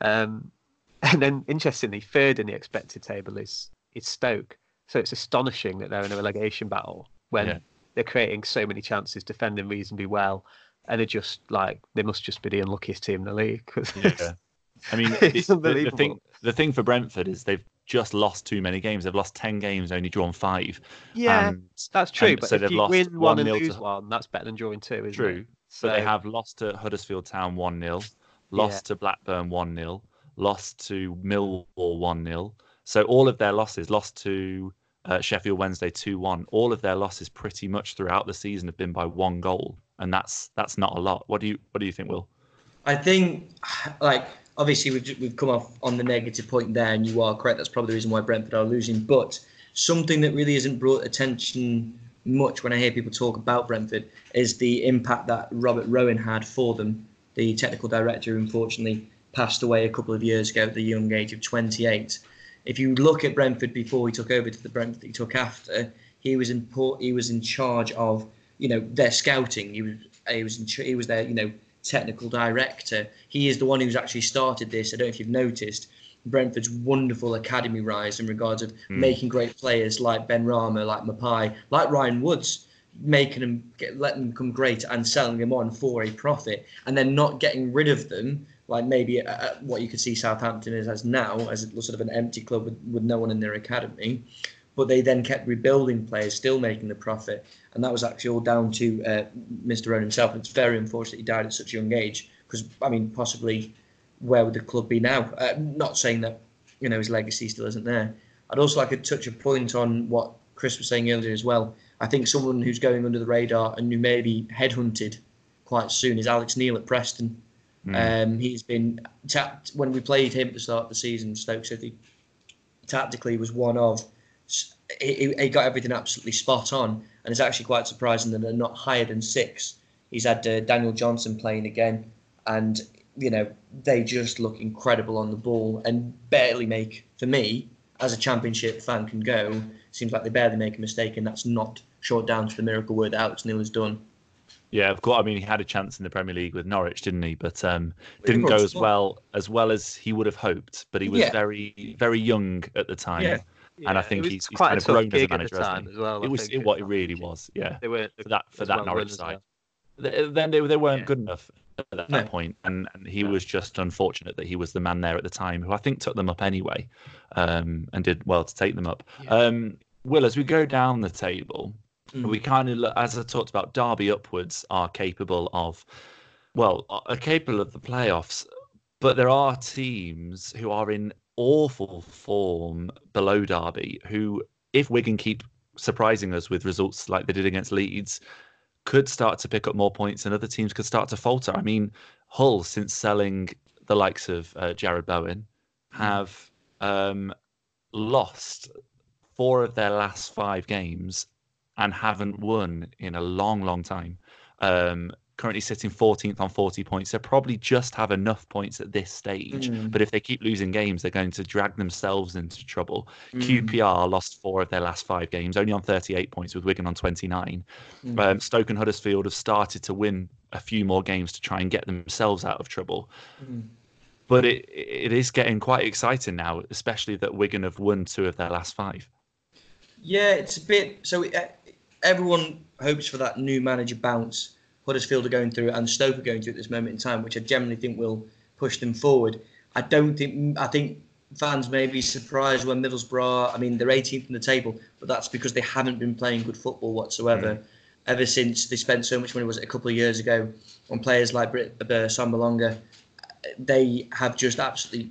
Um, and then, interestingly, third in the expected table is is Stoke. So it's astonishing that they're in a relegation battle when Yeah. they're creating so many chances, defending reasonably well, and they're just like they must just be the unluckiest team in the league. Yeah. I mean, It's the- the, the unbelievable. thing the thing for Brentford is they've just lost too many games. They've lost ten games, only drawn five. yeah, and, that's true. But so if you win one and 1-0 to- lose one, that's better than drawing two, isn't True, it? but they have lost to Huddersfield Town one 0 lost to Blackburn one 0 lost to Millwall one 0 So all of their losses, lost to uh, Sheffield Wednesday two one. All of their losses, pretty much throughout the season, have been by one goal, and that's that's not a lot. What do you what do you think, Will? I think, like, obviously we've we've come off on the negative point there, and you are correct. That's probably the reason why Brentford are losing. But something that really isn't brought attention much when I hear people talk about Brentford is the impact that Robert Rowan had for them, the technical director, unfortunately passed away a couple of years ago at the young age of 28. If you look at Brentford before he took over to the Brentford he took after, he was in port, he was in charge of you know their scouting. He was he was in, he was their you know technical director. He is the one who's actually started this. I don't know if you've noticed Brentford's wonderful academy rise in regards of mm. making great players like Benrahma, like Maupay, like Ryan Woods, making them get, letting them become great and selling them on for a profit, and then not getting rid of them like maybe uh, uh what you could see Southampton is as now as sort of an empty club with, with no one in their academy. But they then kept rebuilding players, still making the profit, and that was actually all down to uh, Mr. Rowan himself. It's very unfortunate he died at such a young age because I mean possibly where would the club be now? Uh, not saying that you know his legacy still isn't there. I'd also like to touch a point on what Chris was saying earlier as well. I think someone who's going under the radar and who may be headhunted quite soon is Alex Neil at Preston. Mm. Um, he's been tapped when we played him at the start of the season. Stoke City tactically was one of he, he got everything absolutely spot on, and it's actually quite surprising that they're not higher than six. He's had uh, Daniel Johnson playing again, and you know, they just look incredible on the ball and barely make, for me, as a championship fan can go, seems like they barely make a mistake, and that's not short down to the miracle work that Alex Neil has done. Yeah, of course. I mean, he had a chance in the Premier League with Norwich, didn't he? But um, didn't go as well as well as he would have hoped. But he was yeah. very, very young at the time. Yeah. Yeah, and I think he's, he's kind of grown as a manager as well. It was it, what it really was, yeah. They were for that for that well Norwich side. Well. Then they, they weren't yeah. good enough at that no. point, and, and he no. was just unfortunate that he was the man there at the time, who I think took them up anyway, um, and did well to take them up. Yeah. Um, Will, as we go down the table, mm. we kind of, as I talked about, Derby upwards are capable of, well, are capable of the playoffs, but there are teams who are in awful form below Derby, who, if Wigan keep surprising us with results like they did against Leeds, could start to pick up more points and other teams could start to falter. I mean, Hull, since selling the likes of uh, Jarrod Bowen, hmm. have um, lost four of their last five games and haven't won in a long, long time. Um, currently sitting 14th on 40 points. They probably just have enough points at this stage. Mm. But if they keep losing games, they're going to drag themselves into trouble. Mm. QPR lost four of their last five games, only on 38 points, with Wigan on 29. Mm. Um, Stoke and Huddersfield have started to win a few more games to try and get themselves out of trouble. Mm. But it it is getting quite exciting now, especially that Wigan have won two of their last five. Yeah, it's a bit. So uh, everyone hopes for that new manager bounce Huddersfield are going through and Stoke are going through at this moment in time, which I generally think will push them forward. I don't think I think fans may be surprised when Middlesbrough. I mean, they're 18th in the table, but that's because they haven't been playing good football whatsoever. Mm. Ever since they spent so much money, was it a couple of years ago, on players like Britt, uh, Assombalonga, they have just absolutely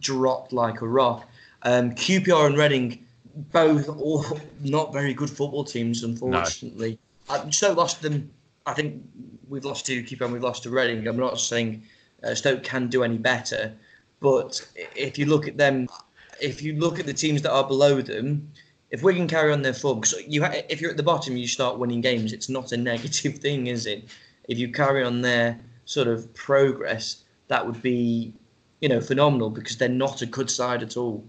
dropped like a rock. Um, QPR and Reading, both all not very good football teams, unfortunately. No. Uh, Stoke lost them I think we've lost to keep on. We've lost to Reading. I'm not saying uh, Stoke can do any better, but if you look at them, if you look at the teams that are below them, if we can carry on their form, because you ha- if you're at the bottom, you start winning games. It's not a negative thing, is it? If you carry on their sort of progress, that would be, you know, phenomenal because they're not a good side at all.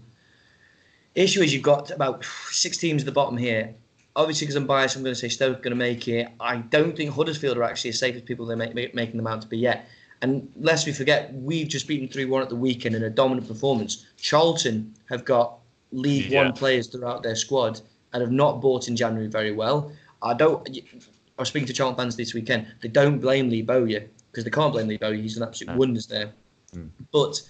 Issue is you've got about six teams at the bottom here, obviously, because I'm biased, I'm going to say Stoke are going to make it. I don't think Huddersfield are actually as safe as people they're make, make, making them out to be yet. And lest we forget, we've just beaten 3 1 at the weekend in a dominant performance. Charlton have got League yeah. One players throughout their squad and have not bought in January very well. I don't. I was speaking to Charlton fans this weekend. They don't blame Lee Bowyer because they can't blame Lee Bowyer. He's an absolute no. wonders there. Mm. But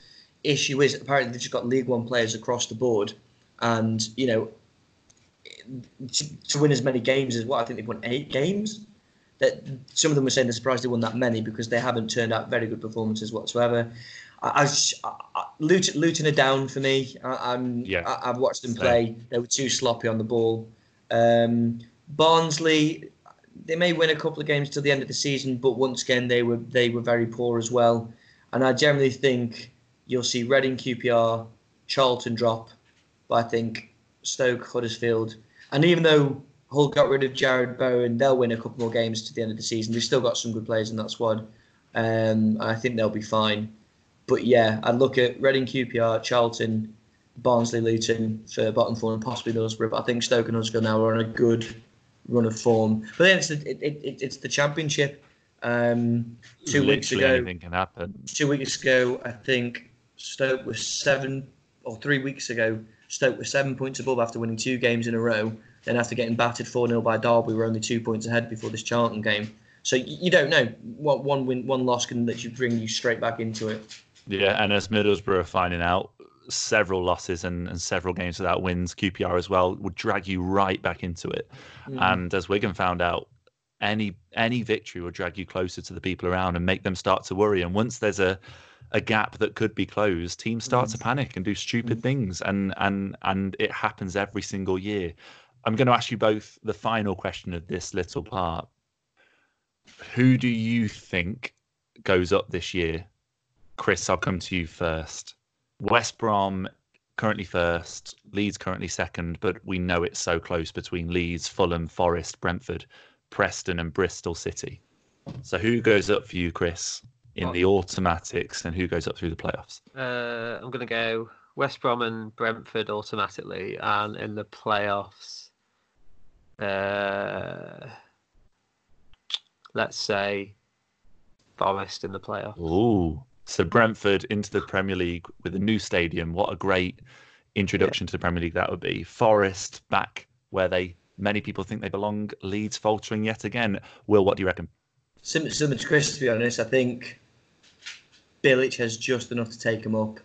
issue is apparently they've just got League One players across the board, and you know to, to win as many games as what I think they've won eight games. That some of them were saying they're surprised they won that many because they haven't turned out very good performances whatsoever. I, I, I Luton, Luton are down for me. I, am yeah. I, have watched them play. They were too sloppy on the ball. Um, Barnsley, they may win a couple of games till the end of the season, but once again they were they were very poor as well. And I generally think you'll see Reading, QPR, Charlton drop, but I think Stoke, Huddersfield, and even though Hull got rid of Jarrod Bowen, they'll win a couple more games to the end of the season. They've still got some good players in that squad. Um, I think they'll be fine. But yeah, I'd look at Reading, QPR, Charlton, Barnsley, Luton for bottom four, and possibly Middlesbrough. But I think Stoke and Huddersfield now are on a good run of form. But then it's the, it, it, it's the championship. Um, two Literally weeks ago, anything can happen. two weeks ago, I think Stoke was seven, or three weeks ago, Stoke were seven points above after winning two games in a row. Then after getting battered 4 0 by Derby, we were only two points ahead before this Charlton game. So you, don't know what one win, one loss can let you bring you straight back into it. Yeah, and as Middlesbrough are finding out, several losses and, and several games without wins, QPR as well, would drag you right back into it. Mm. And as Wigan found out, any any victory will drag you closer to the people around and make them start to worry. And once there's a a gap that could be closed, teams start to panic and do stupid mm. things, and and and it happens every single year. I'm going to ask you both the final question of this little part. Who do you think goes up this year? Chris, I'll come to you first. West Brom currently first, Leeds currently second, but we know it's so close between Leeds, Fulham, Forest, Brentford, Preston, and Bristol City. So who goes up for you, Chris, in the automatics, and who goes up through the playoffs? Uh, I'm going to go West Brom and Brentford automatically, and in the playoffs, uh, let's say Forest in the playoffs. Ooh. So Brentford into the Premier League with a new stadium. What a great introduction to the Premier League that would be. Forest back where they many people think they belong. Leeds faltering yet again. Will, what do you reckon? Similar, similar to Chris, to be honest, I think Bilic has just enough to take him up.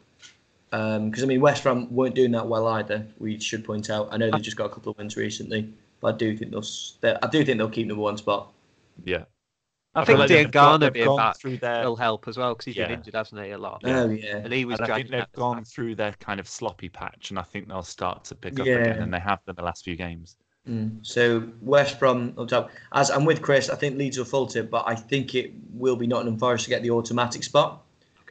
Because I mean, West Brom weren't doing that well either. We should point out. I know they've just got a couple of wins recently, but I do think they'll. I do think they'll keep number one spot. Yeah. I, feel think like Dean they've gone- Garner they've being gone back through their- will help as well because he's been injured, hasn't he, a lot? Oh yeah, And he was And I think they've gone back. through their kind of sloppy patch, and I think they'll start to pick up Yeah. again, and they have done the last few games. Mm. So West Brom up top. As I'm with Chris, I think Leeds will falter, but I think it will be Nottingham Forest to get the automatic spot.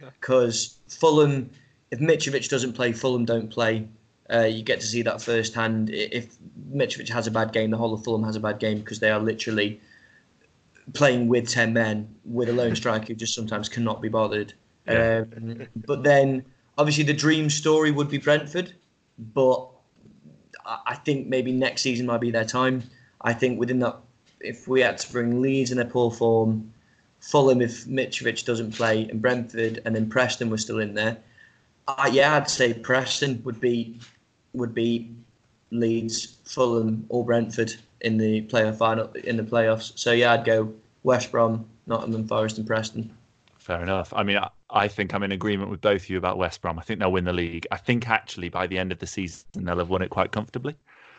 Okay. Because Fulham, if Mitrovic doesn't play, Fulham don't play. Uh, you get to see that firsthand. If Mitrovic has a bad game, the whole of Fulham has a bad game because they are literally playing with ten men with a lone striker who just sometimes cannot be bothered. Yeah. Um, but then, obviously, the dream story would be Brentford, but I I think maybe next season might be their time. I think within that, if we had to bring Leeds in their poor form, Fulham if Mitrovic doesn't play, and Brentford, and then Preston was still in there. Uh, yeah, I'd say Preston would be would be Leeds, Fulham, or Brentford in the playoff final in the playoffs. So yeah, I'd go West Brom, Nottingham Forest, and Preston. Fair enough. I mean, I, I think I'm in agreement with both of you about West Brom. I think they'll win the league. I think actually by the end of the season they'll have won it quite comfortably.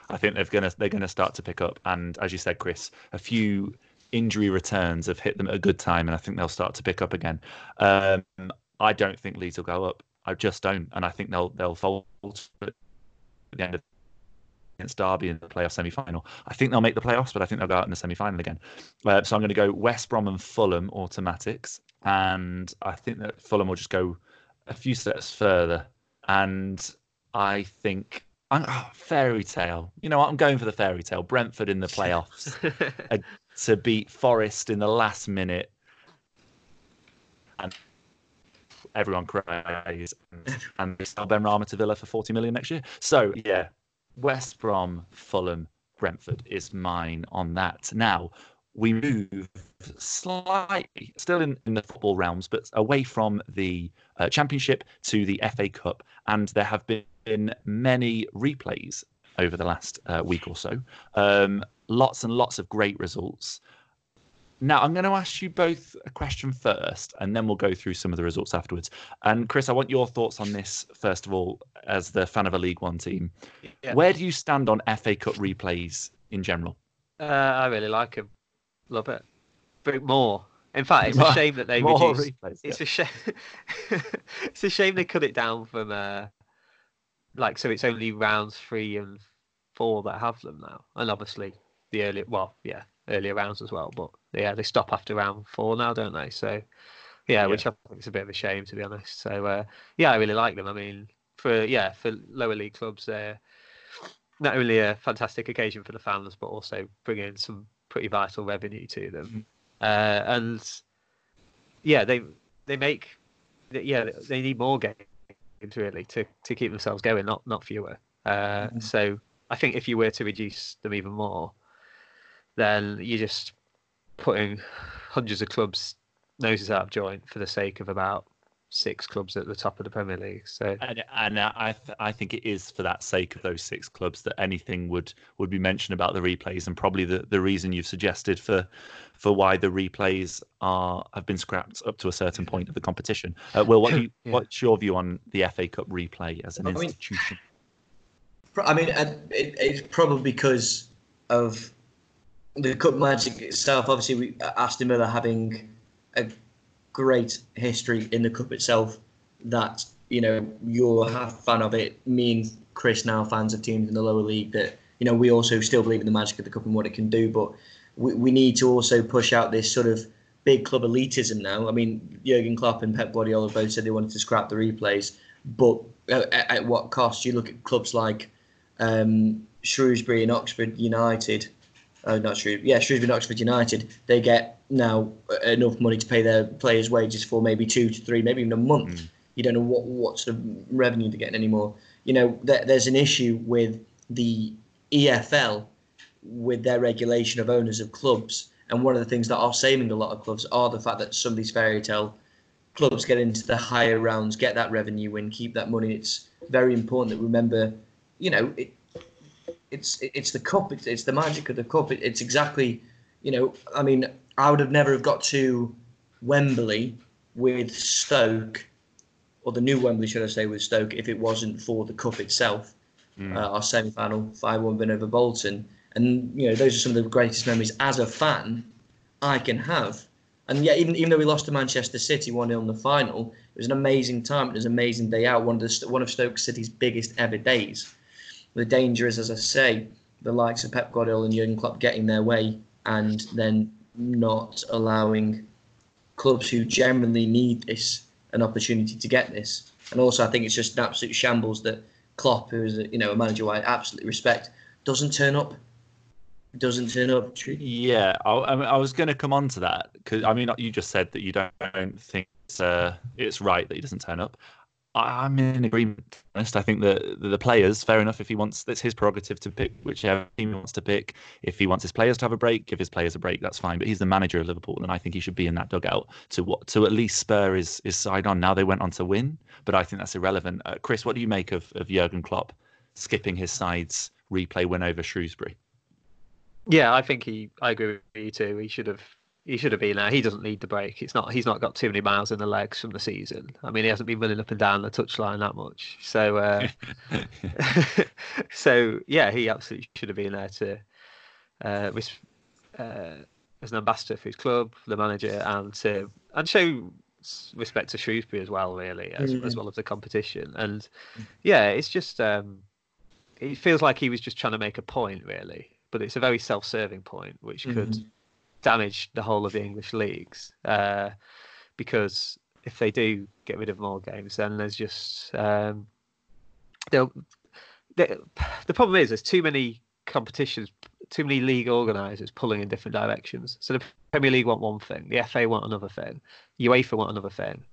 I think they're gonna they're gonna start to pick up. And as you said, Chris, a few injury returns have hit them at a good time, and I think they'll start to pick up again. Um, I don't think Leeds will go up. I just don't, and I think they'll they'll fall at the end of against Derby in the playoff semi final. I think they'll make the playoffs, but I think they'll go out in the semi final again. Uh, so I'm going to go West Brom and Fulham automatics, and I think that Fulham will just go a few steps further. And I think I'm oh, fairy tale. You know what? I'm going for the fairy tale. Brentford in the playoffs to beat Forest in the last minute, and everyone cries, and they sell Benrahma to Villa for 40 million next year. So yeah, West Brom, Fulham, Brentford is mine on that. Now we move slightly, still in, in the football realms, but away from the uh, Championship to the FA Cup, and there have been many replays over the last uh, week or so. Um, lots and lots of great results. Now, I'm going to ask you both a question first, and then we'll go through some of the results afterwards. And Chris, I want your thoughts on this first of all, as the fan of a League One team. Yeah. Where do you stand on FA Cup replays in general? Uh, I really like them, Love it. But more. In fact, it's a shame that they More reduced. replays. It's a shame. it's a shame they cut it down from uh, like so. It's only rounds three and four that have them now, and obviously the earlier, well, yeah, earlier rounds as well. But yeah, they stop after round four now, don't they? So Yeah, which I think is a bit of a shame to be honest. So uh, yeah, I really like them. I mean, for yeah, for lower league clubs, they're not only a fantastic occasion for the fans, but also bring in some pretty vital revenue to them. Mhm. Uh, and yeah, they they make yeah they need more games really to, to keep themselves going, not not fewer. Uh, Mhm. So I think if you were to reduce them even more, then you're just putting hundreds of clubs noses out of joint for the sake of about six clubs at the top of the Premier League. So And, and I th- I think it is for that sake of those six clubs that anything would would be mentioned about the replays, and probably the, the reason you've suggested for for why the replays are have been scrapped up to a certain point of the competition. Uh, Will, what do you, Yeah. what's your view on the FA Cup replay as an I mean- institution? Pro- I mean, uh, it, it's probably because of the cup magic itself. Obviously, we, Aston Villa having a great history in the cup itself. That you know you're fan of it. Me and Chris now fans of teams in the lower league. That you know we also still believe in the magic of the cup and what it can do. But we, we need to also push out this sort of big club elitism now. I mean, Jurgen Klopp and Pep Guardiola both said they wanted to scrap the replays, but at, at what cost? You look at clubs like um, Shrewsbury and Oxford United. Oh, not Shrewsbury. Yeah, Shrewsbury and Oxford United. They get now enough money to pay their players' wages for maybe two to three, maybe even a month. Mm. You don't know what what sort of revenue they're getting anymore. You know, there, there's an issue with the EFL with their regulation of owners of clubs. And one of the things that are saving a lot of clubs are the fact that some of these fairy tale clubs get into the higher rounds, get that revenue, and keep that money. It's very important that we remember, you know, it, it's it's the cup. It's, it's the magic of the cup. It, it's exactly, you know, I mean, I would have never have got to Wembley with Stoke, or the new Wembley, should I say, with Stoke, if it wasn't for the cup itself. Mm. Uh, our semi-final five-one win over Bolton, and you know, those are some of the greatest memories as a fan I can have. And yet, even even though we lost to Manchester City one 0 in the final, it was an amazing time. It was an amazing day out. One of the one of Stoke City's biggest ever days. The danger is, as I say, the likes of Pep Guardiola and Jurgen Klopp getting their way, and then not allowing clubs who genuinely need this an opportunity to get this. And also, I think it's just an absolute shambles that Klopp, who is a, you know a manager I absolutely respect, doesn't turn up. Doesn't turn up. Yeah, I, I, was going to come on to that because I mean, you just said that you don't, don't think it's, uh, it's right that he doesn't turn up. I'm in agreement. Honest, I think that the, the players, fair enough. If he wants, that's his prerogative to pick whichever team he wants to pick. If he wants his players to have a break, give his players a break. That's fine. But he's the manager of Liverpool, and I think he should be in that dugout to what to at least spur his, his side on. Now they went on to win, but I think that's irrelevant. Uh, Chris, what do you make of of Jurgen Klopp skipping his side's replay win over Shrewsbury? Yeah, I think he. I agree with you too. He should have. He should have been there. He doesn't need the break. It's not. He's not got too many miles in the legs from the season. I mean, he hasn't been running up and down the touchline that much. So, uh, so yeah, he absolutely should have been there to, uh, res- uh, as an ambassador for his club, the manager, and to and show respect to Shrewsbury as well, really, as, as Mhm. well as the competition. And yeah, it's just. Um, it feels like he was just trying to make a point, really, but it's a very self-serving point, which could Mhm. Damage the whole of the English leagues. Uh, because if they do get rid of more games, then there's just um, they'll, the the problem is there's too many competitions, too many league organisers pulling in different directions. So the Premier League want one thing, the FA want another thing, UEFA want another thing,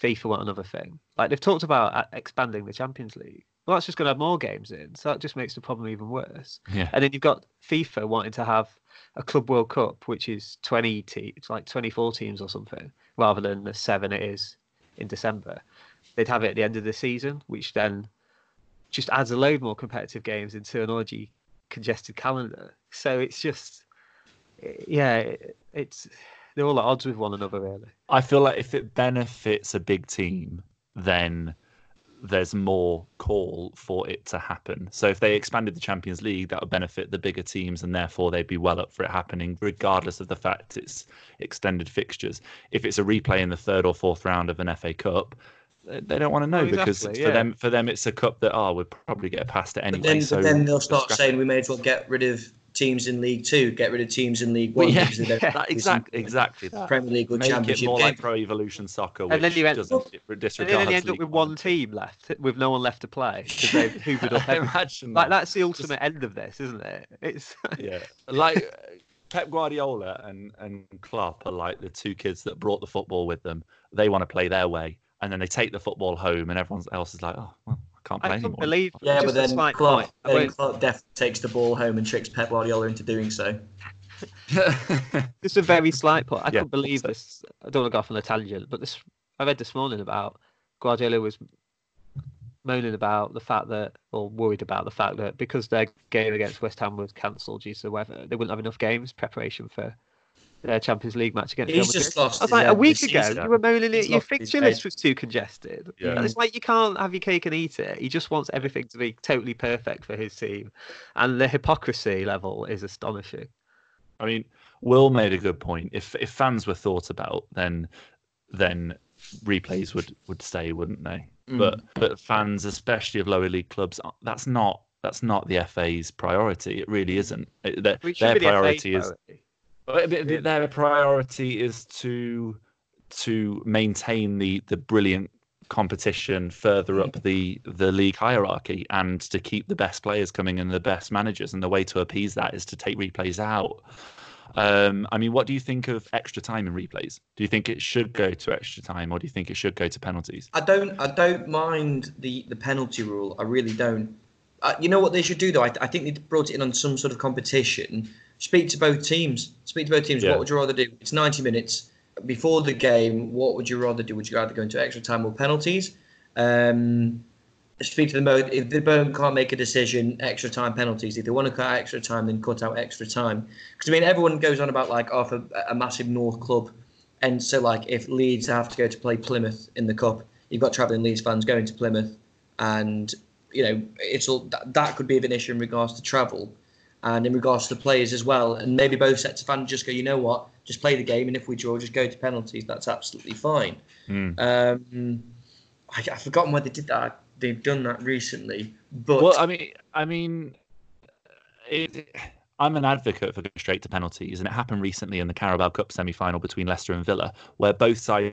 FIFA want another thing. Like they've talked about uh, expanding the Champions League. Well, that's just going to have more games in, so that just makes the problem even worse. Yeah. And then you've got FIFA wanting to have a Club World Cup, which is 20 te- it's like 24 teams or something, rather than the seven it is in December. They'd have it at the end of the season, which then just adds a load more competitive games into an already congested calendar. So it's just, yeah, it- it's they're all at odds with one another, really. I feel like if it benefits a big team, then there's more call for it to happen. So if they expanded the Champions League, that would benefit the bigger teams, and therefore they'd be well up for it happening, regardless of the fact it's extended fixtures. If it's a replay in the third or fourth round of an FA Cup, they they don't want to know because exactly, for yeah. them, for them, it's a cup that ah, oh, we'll probably get past it anyway. But then, so but then they'll start scrap saying we may as well get rid of teams in League Two, get rid of teams in League Well, One. yeah, because yeah, that, exactly, exactly that. Premier League or Make it Championship more game. like Pro Evolution Soccer, which And then you end- doesn't And then you end up with one team left, with no one left to play because they've hoovered up. Imagine Like that. that's the ultimate end of this, isn't it? It's yeah, like Pep Guardiola and and Klopp are like the two kids that brought the football with them. They want to play their way, and then they take the football home, and everyone else is like, oh, well, I can't play I anymore. couldn't believe. Yeah, just but then slight Klopp, then won't- Klopp def takes the ball home and tricks Pep Guardiola into doing so. Just a very slight point. I Yeah, couldn't believe this. I don't want to go off on a tangent, but this I read this morning about Guardiola was moaning about the fact that, or worried about the fact that because their game against West Ham was cancelled due to the weather, they wouldn't have enough games preparation for their Champions League match against He's just lost. I was like, a week ago, season. you were moaning it. Your lost his fixture list was too congested. Yeah. And it's like you can't have your cake and eat it. He just wants everything to be totally perfect for his team, and the hypocrisy level is astonishing. I mean, Will made a good point. If if fans were thought about, then then replays would would stay, wouldn't they? Mm. But but fans, especially of lower league clubs, that's not that's not the FA's priority. It really isn't. It- their their be the FA priority is priority. But- their priority is to to maintain the the brilliant competition further up the the league hierarchy and to keep the best players coming and the best managers and the way to appease that is to take replays out um i mean what do you think of extra time in replays do you think it should go to extra time or do you think it should go to penalties I don't. I don't mind the the penalty rule. I really don't. Uh, you know what they should do though? I, I think they brought it in on some sort of competition. Speak to both teams. Speak to both teams. Yeah. What would you rather do? It's ninety minutes before the game. What would you rather do? Would you rather go into extra time or penalties? Um, speak to them both. If they both can't make a decision, extra time penalties. If they want to cut extra time, then cut out extra time. Because I mean, everyone goes on about like, if a, a massive North club, and so like if Leeds have to go to play Plymouth in the cup, you've got travelling Leeds fans going to Plymouth, and you know it's all that, that could be of an issue in regards to travel, and in regards to the players as well. And maybe both sets of fans just go, you know what, just play the game, and if we draw, just go to penalties. That's absolutely fine. Hmm. Um, I, I've forgotten why they did that. They've done that recently, but well i mean i mean it, I'm an advocate for going straight to penalties, and it happened recently in the Carabao Cup semi-final between Leicester and Villa, where both sides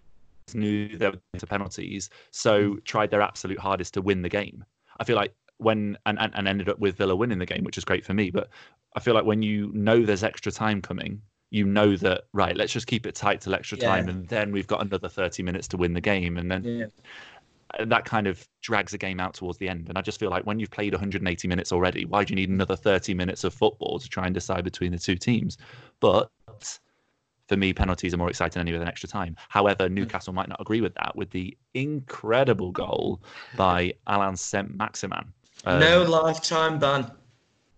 knew they were going to penalties, so tried their absolute hardest to win the game. I feel like when and, and, and ended up with Villa winning the game, which is great for me. But I feel like when you know there's extra time coming, you know that right, let's just keep it tight till extra Yeah. time, and then we've got another 30 minutes to win the game, and then yeah. that kind of drags the game out towards the end. And I just feel like when you've played 180 minutes already, why do you need another 30 minutes of football to try and decide between the two teams? But for me, penalties are more exciting anyway than extra time. However, mm. Newcastle might not agree with that with the incredible goal by Allan Saint-Maximin. Um, no lifetime ban.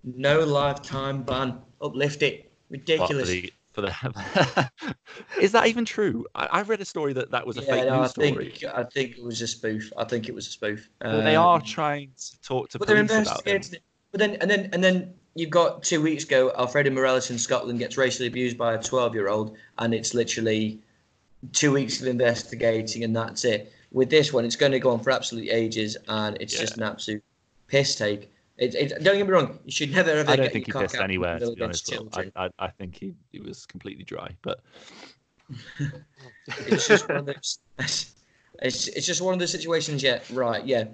No lifetime ban. Uplift it. Ridiculous. For the, for the is that even true? I, I read a story that that was a yeah, fake no, I news story. think I think it was a spoof. I think it was a spoof. Well, they are Um, trying to talk to but they're police about it. investigating. But then and then and then you've got two weeks ago, Alfredo Morelos in Scotland gets racially abused by a twelve-year-old, and it's literally two weeks of investigating, and that's it. With this one, it's going to go on for absolutely ages, and it's Yeah. just an absolute piss take. It, it, don't get me wrong, you should never ever. I don't get think he pissed anywhere, to be honest. I, I, I think he, he was completely dry. But it's just one of those. It's, it's just one of those situations. Yeah, right. Yeah,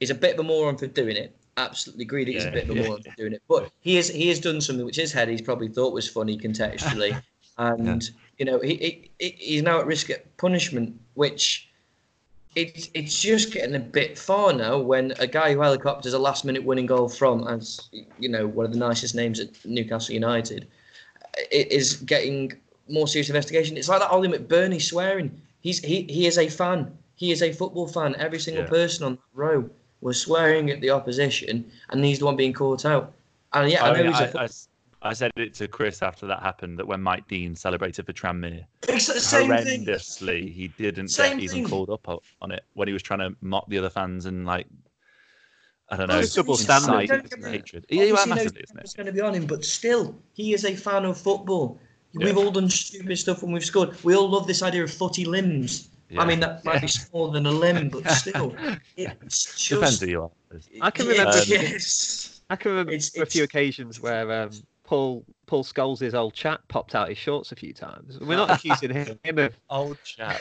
he's a bit of a moron for doing it. Absolutely agreed. He's a bit of a yeah, moron for doing it, but he is he has done something which his head he's probably thought was funny contextually, and you know he, he he's now at risk of punishment, which. It's, it's just getting a bit far now when a guy who helicopters a last minute winning goal from, as you know, one of the nicest names at Newcastle United, is getting more serious investigation. It's like that Ollie McBurnie swearing. He's he he is a fan. He is a football fan. Every single Yeah. person on that row was swearing at the opposition, and he's the one being caught out. And yeah, I, I, know mean, he's a I, football I I said it to Chris after that happened that when Mike Dean celebrated for Tranmere, It's the thing. horrendously, he didn't Same get even thing. called up on it when he was trying to mock the other fans and like, I don't know, it's double incite standard, Don't get me- hatred. Yeah, well, Obviously, massively, isn't it's it? going to be on him, but still, he is a fan of football. Yeah. We've all done stupid stuff when we've scored. We all love this idea of footy limbs. I mean, that might be smaller than a limb, but still, it's just. Depends who you are. I can Yeah, remember- yes. I can remember It's- a few occasions where um, Paul Paul Scholes' old chap popped out his shorts a few times. We're not accusing him of. Old chap.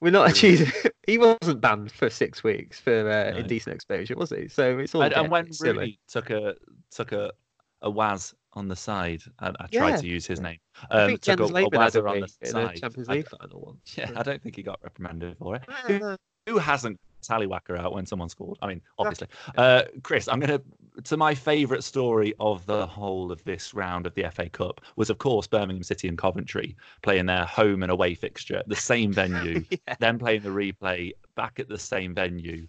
We're not accusing. He wasn't banned for six weeks for uh, No. indecent exposure, was he? So it's all. And, and when silly. Rooney took a took a a Waz on the side, and I Yeah. tried to use his name. I Um, think took Jens a a Wazzer on the in the side. Champions I- final one. Yeah, I don't think he got reprimanded for it. Yeah, no. Who hasn't tallywhacker out when someone scored? I mean, obviously. Uh, Chris, I'm going to to my favourite story of the whole of this round of the FA Cup was, of course, Birmingham City and Coventry playing their home and away fixture, the same venue, yeah. then playing the replay back at the same venue,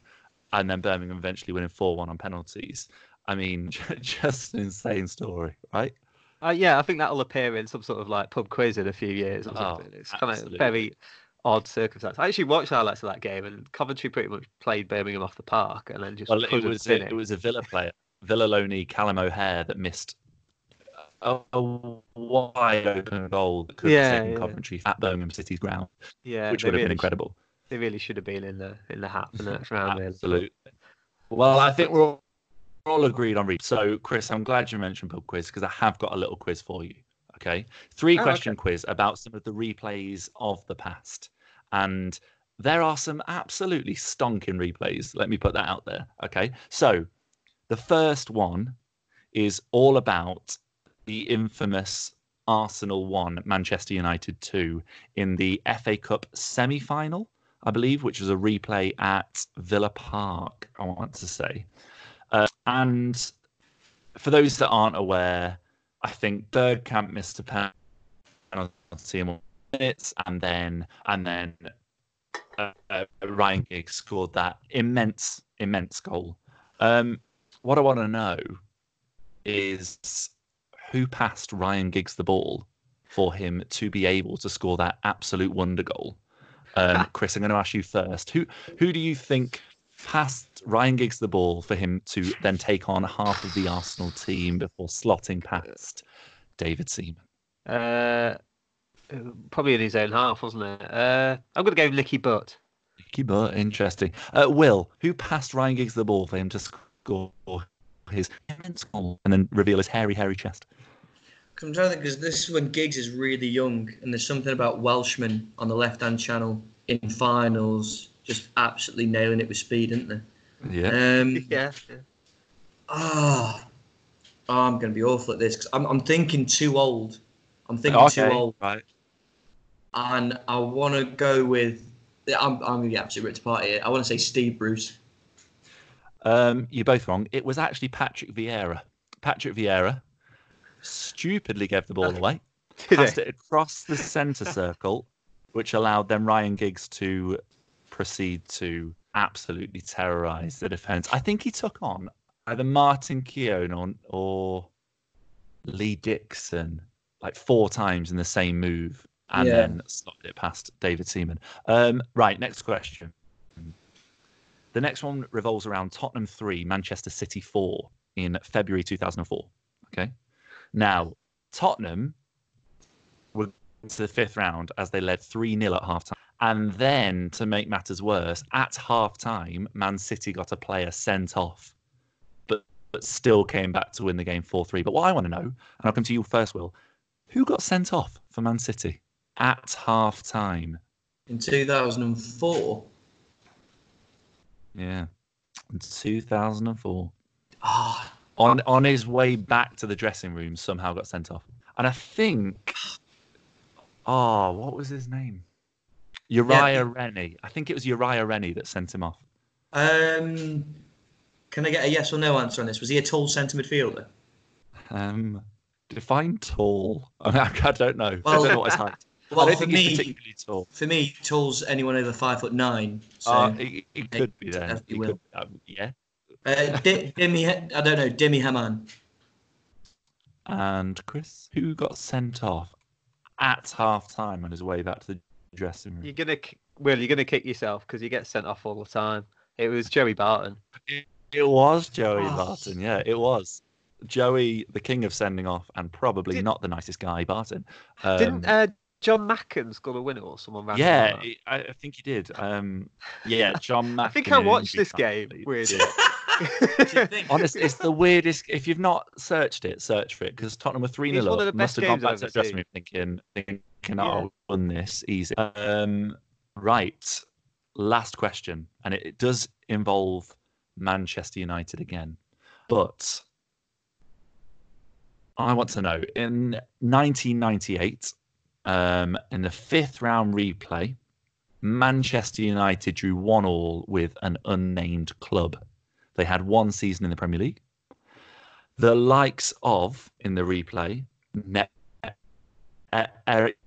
and then Birmingham eventually winning 4 1 on penalties. I mean, just an insane story, right? Uh, yeah, I think that'll appear in some sort of like pub quiz in a few years or Oh, something. it's kind of very odd circumstance. I actually watched highlights of that game, and Coventry pretty much played Birmingham off the park, and then just Well, it was a, it was a Villa player, Villa loanee Callum O'Hare, that missed a, a wide open goal that could Yeah, have taken yeah. Coventry at Birmingham City's ground, yeah, which would have been incredible. Should, they really should have been in the in the hat for the next round. Really. Absolutely. Well, I think we're all, we're all agreed on read. So, Chris, I'm glad you mentioned pub quiz because I have got a little quiz for you. Okay, three Oh, question quiz about some of the replays of the past, and there are some absolutely stonking replays. Let me put that out there. Okay, so the first one is all about the infamous Arsenal 1, Manchester United 2 in the FA Cup semi final, I believe, which was a replay at Villa Park, I want to say. Uh, and for those that aren't aware, I think Bergkamp missed a penalty in minutes, and then and then uh, uh, Ryan Giggs scored that immense, immense goal. Um, what I want to know is who passed Ryan Giggs the ball for him to be able to score that absolute wonder goal. Um, Chris, I'm going to ask you first. Who who do you think passed Ryan Giggs the ball for him to then take on half of the Arsenal team before slotting past David Seaman? Uh, probably in his own half, wasn't it? Uh, I'm going to go Nicky Butt. Nicky Butt, interesting. Uh, Will, who passed Ryan Giggs the ball for him to score his immense goal and then reveal his hairy, hairy chest? 'Cause I'm trying to think because this is when Giggs is really young, and there's something about Welshman on the left-hand channel in finals, just absolutely nailing it with speed, isn't there? Yeah. Um, Yeah. Ah, oh, I'm going to be awful at this because I'm, I'm thinking too old. I'm thinking too old, Right. and I want to go with. I'm, I'm going to get absolutely ripped apart here. I want to say Steve Bruce. Um, you're both wrong. It was actually Patrick Vieira. Patrick Vieira stupidly gave the ball away, passed it across the centre circle, which allowed then Ryan Giggs to proceed to absolutely terrorise the defence. I think he took on either Martin Keown or, or Lee Dixon like four times in the same move and Yeah. then slotted it past David Seaman. Um, right, next question. The next one revolves around Tottenham 3, Manchester City 4 in February 2004. Okay. Now, Tottenham were to the fifth round as they led 3 0 at half time. And then, to make matters worse, at half time, Man City got a player sent off, but, but still came back to win the game 4 3. But what I want to know, and I'll come to you first, Will, who got sent off for Man City at half time? In 2004. Yeah. In 2004. Ah, on on his way back to the dressing room somehow got sent off. And i think oh what was his name? Uriah rennie. I think it was uriah rennie that sent him off. Um, can I get a yes or no answer on this? Was he a tall centre midfielder? um define tall. I, mean, I don't know. I Well- don't know what his height Well, i don't for think he's me, particularly tall for me, tall's anyone over five foot nine. So, uh, he, he could be there definitely he will. could, um, yeah uh, Di- Dimi, I don't know, Dimi Hamann. and chris who got sent off at half time on his way back to the dressing room You're gonna, k- Will, you're gonna kick yourself because you get sent off all the time. It was Joey Barton. It was Joey Oh. Barton. Yeah, it was. Joey, the king of sending off, and probably Did- not the nicest guy, Barton. Um, Didn't uh, Jon Macken score a winner or someone ran? yeah, like it- I, I think he did. Um, yeah, John. Macken. I think I watched this injury time, game. I. Weirdly. Yeah. What do you think? Honestly, it's the weirdest. If you've not searched it, search for it because Tottenham were 3 It's 0 of up. the Must best have gone back I've to the ever dressing room thinking, thinking Yeah. oh, won this easy. Um, right. Last question. And it, it does involve Manchester United again. But I want to know in 1998, um, in the fifth round replay, Manchester United drew one all with an unnamed club. They had one season in the Premier League. The likes of in the replay, ne- E- Eric,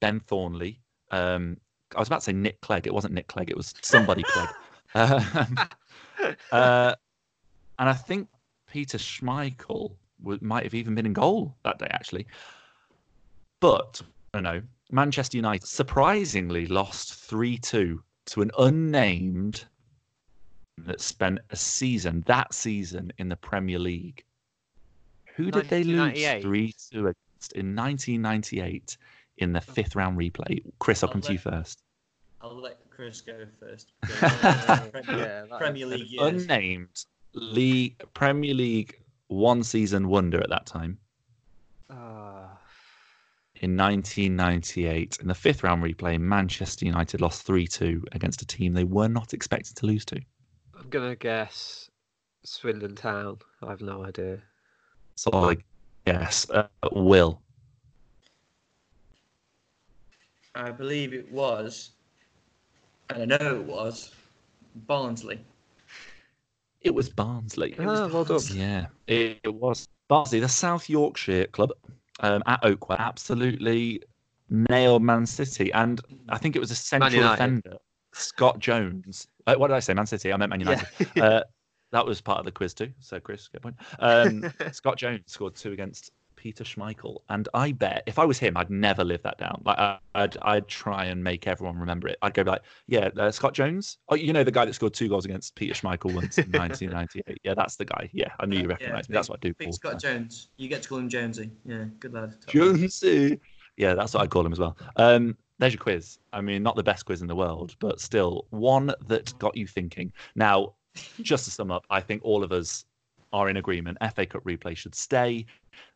Ben Thornley. Um, I was about to say Nick Clegg. It wasn't Nick Clegg. It was somebody Clegg. Um, uh, and I think Peter Schmeichel w- might have even been in goal that day, actually. But don't know. Manchester United surprisingly lost 3 2 to an unnamed that spent a season, that season, in the Premier League. Who did they lose 3 2 against in 1998 in the fifth round replay? Chris, I'll come to you first. I'll let Chris go first. Yeah, Premier, that- Premier An League years. unnamed league, Premier League one season wonder at that time. Ah, in 1998 in the fifth round replay manchester united lost 3-2 against a team they were not expected to lose to I'm gonna guess Swindon Town. I have no idea. so like yes uh, will I believe it was, and I know it was, Barnsley. it was barnsley Ah, well done. Barnsley. yeah it, it was barnsley the south yorkshire club um, at oakwell absolutely nailed man city. And i think it was a central defender scott jones. Uh, what did i say? Man city i meant man united. Yeah. uh, that was part of the quiz too so chris good point. Um, Scott Jones scored two against Peter Schmeichel, and I bet if I was him, I'd never live that down. Like I'd, I'd try and make everyone remember it. I'd go like, yeah, uh, Scott Jones. Oh, you know the guy that scored two goals against Peter Schmeichel once in 1998. Yeah, that's the guy. Yeah, I knew you Yeah, recognised me. That's what I do. Paul. Scott Jones. You get to call him Jonesy. Yeah, good lad. Jonesy. Yeah, that's what I call him as well. Um, there's your quiz. I mean, not the best quiz in the world, but still one that got you thinking. Now, just to sum up, I think all of us are in agreement. FA Cup replay should stay.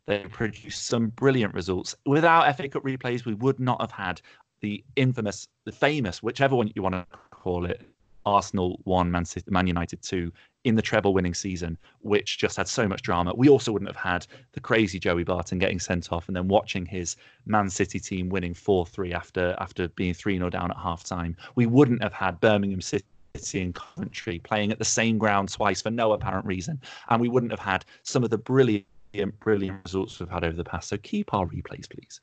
They produced some brilliant results. Without FA Cup replays, we would not have had the infamous, the famous, whichever one you want to call it, Arsenal one, Man, City, Man United two in the treble winning season, which just had so much drama. We also wouldn't have had the crazy Joey Barton getting sent off and then watching his Man City team winning 4 3 after after being 3 0 down at half time. We wouldn't have had Birmingham City and Coventry playing at the same ground twice for no apparent reason. And we wouldn't have had some of the brilliant, brilliant results we've had over the past. So keep our replays, please.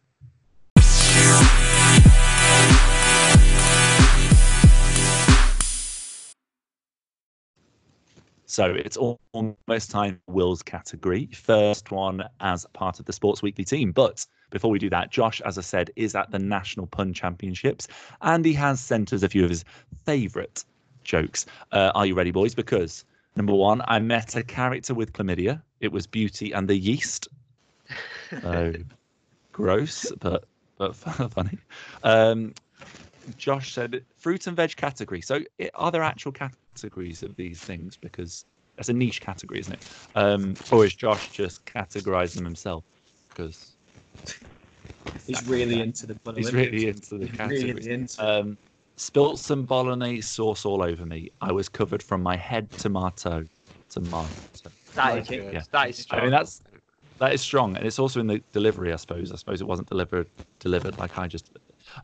So it's almost time Will's category. First one as part of the Sports Weekly team. But before we do that, Josh, as I said, is at the National Pun Championships and he has sent us a few of his favourite jokes. Uh, are you ready, boys? Because number one, I met a character with chlamydia. It was Beauty and the Yeast. So gross, but but funny. Um, Josh said fruit and veg category. So i- are there actual categories of these things? Because that's a niche category, isn't it? Um, or is Josh just categorizing them himself? Because He's really into the Pun he's really into the categories. really into. Um, spilt some bolognese sauce all over me. I was covered from my head to my toe. Tomato. That Like good. Yeah. That is I strong. mean, that's that is strong, and it's also in the delivery. I suppose. I suppose it wasn't delivered delivered like I just.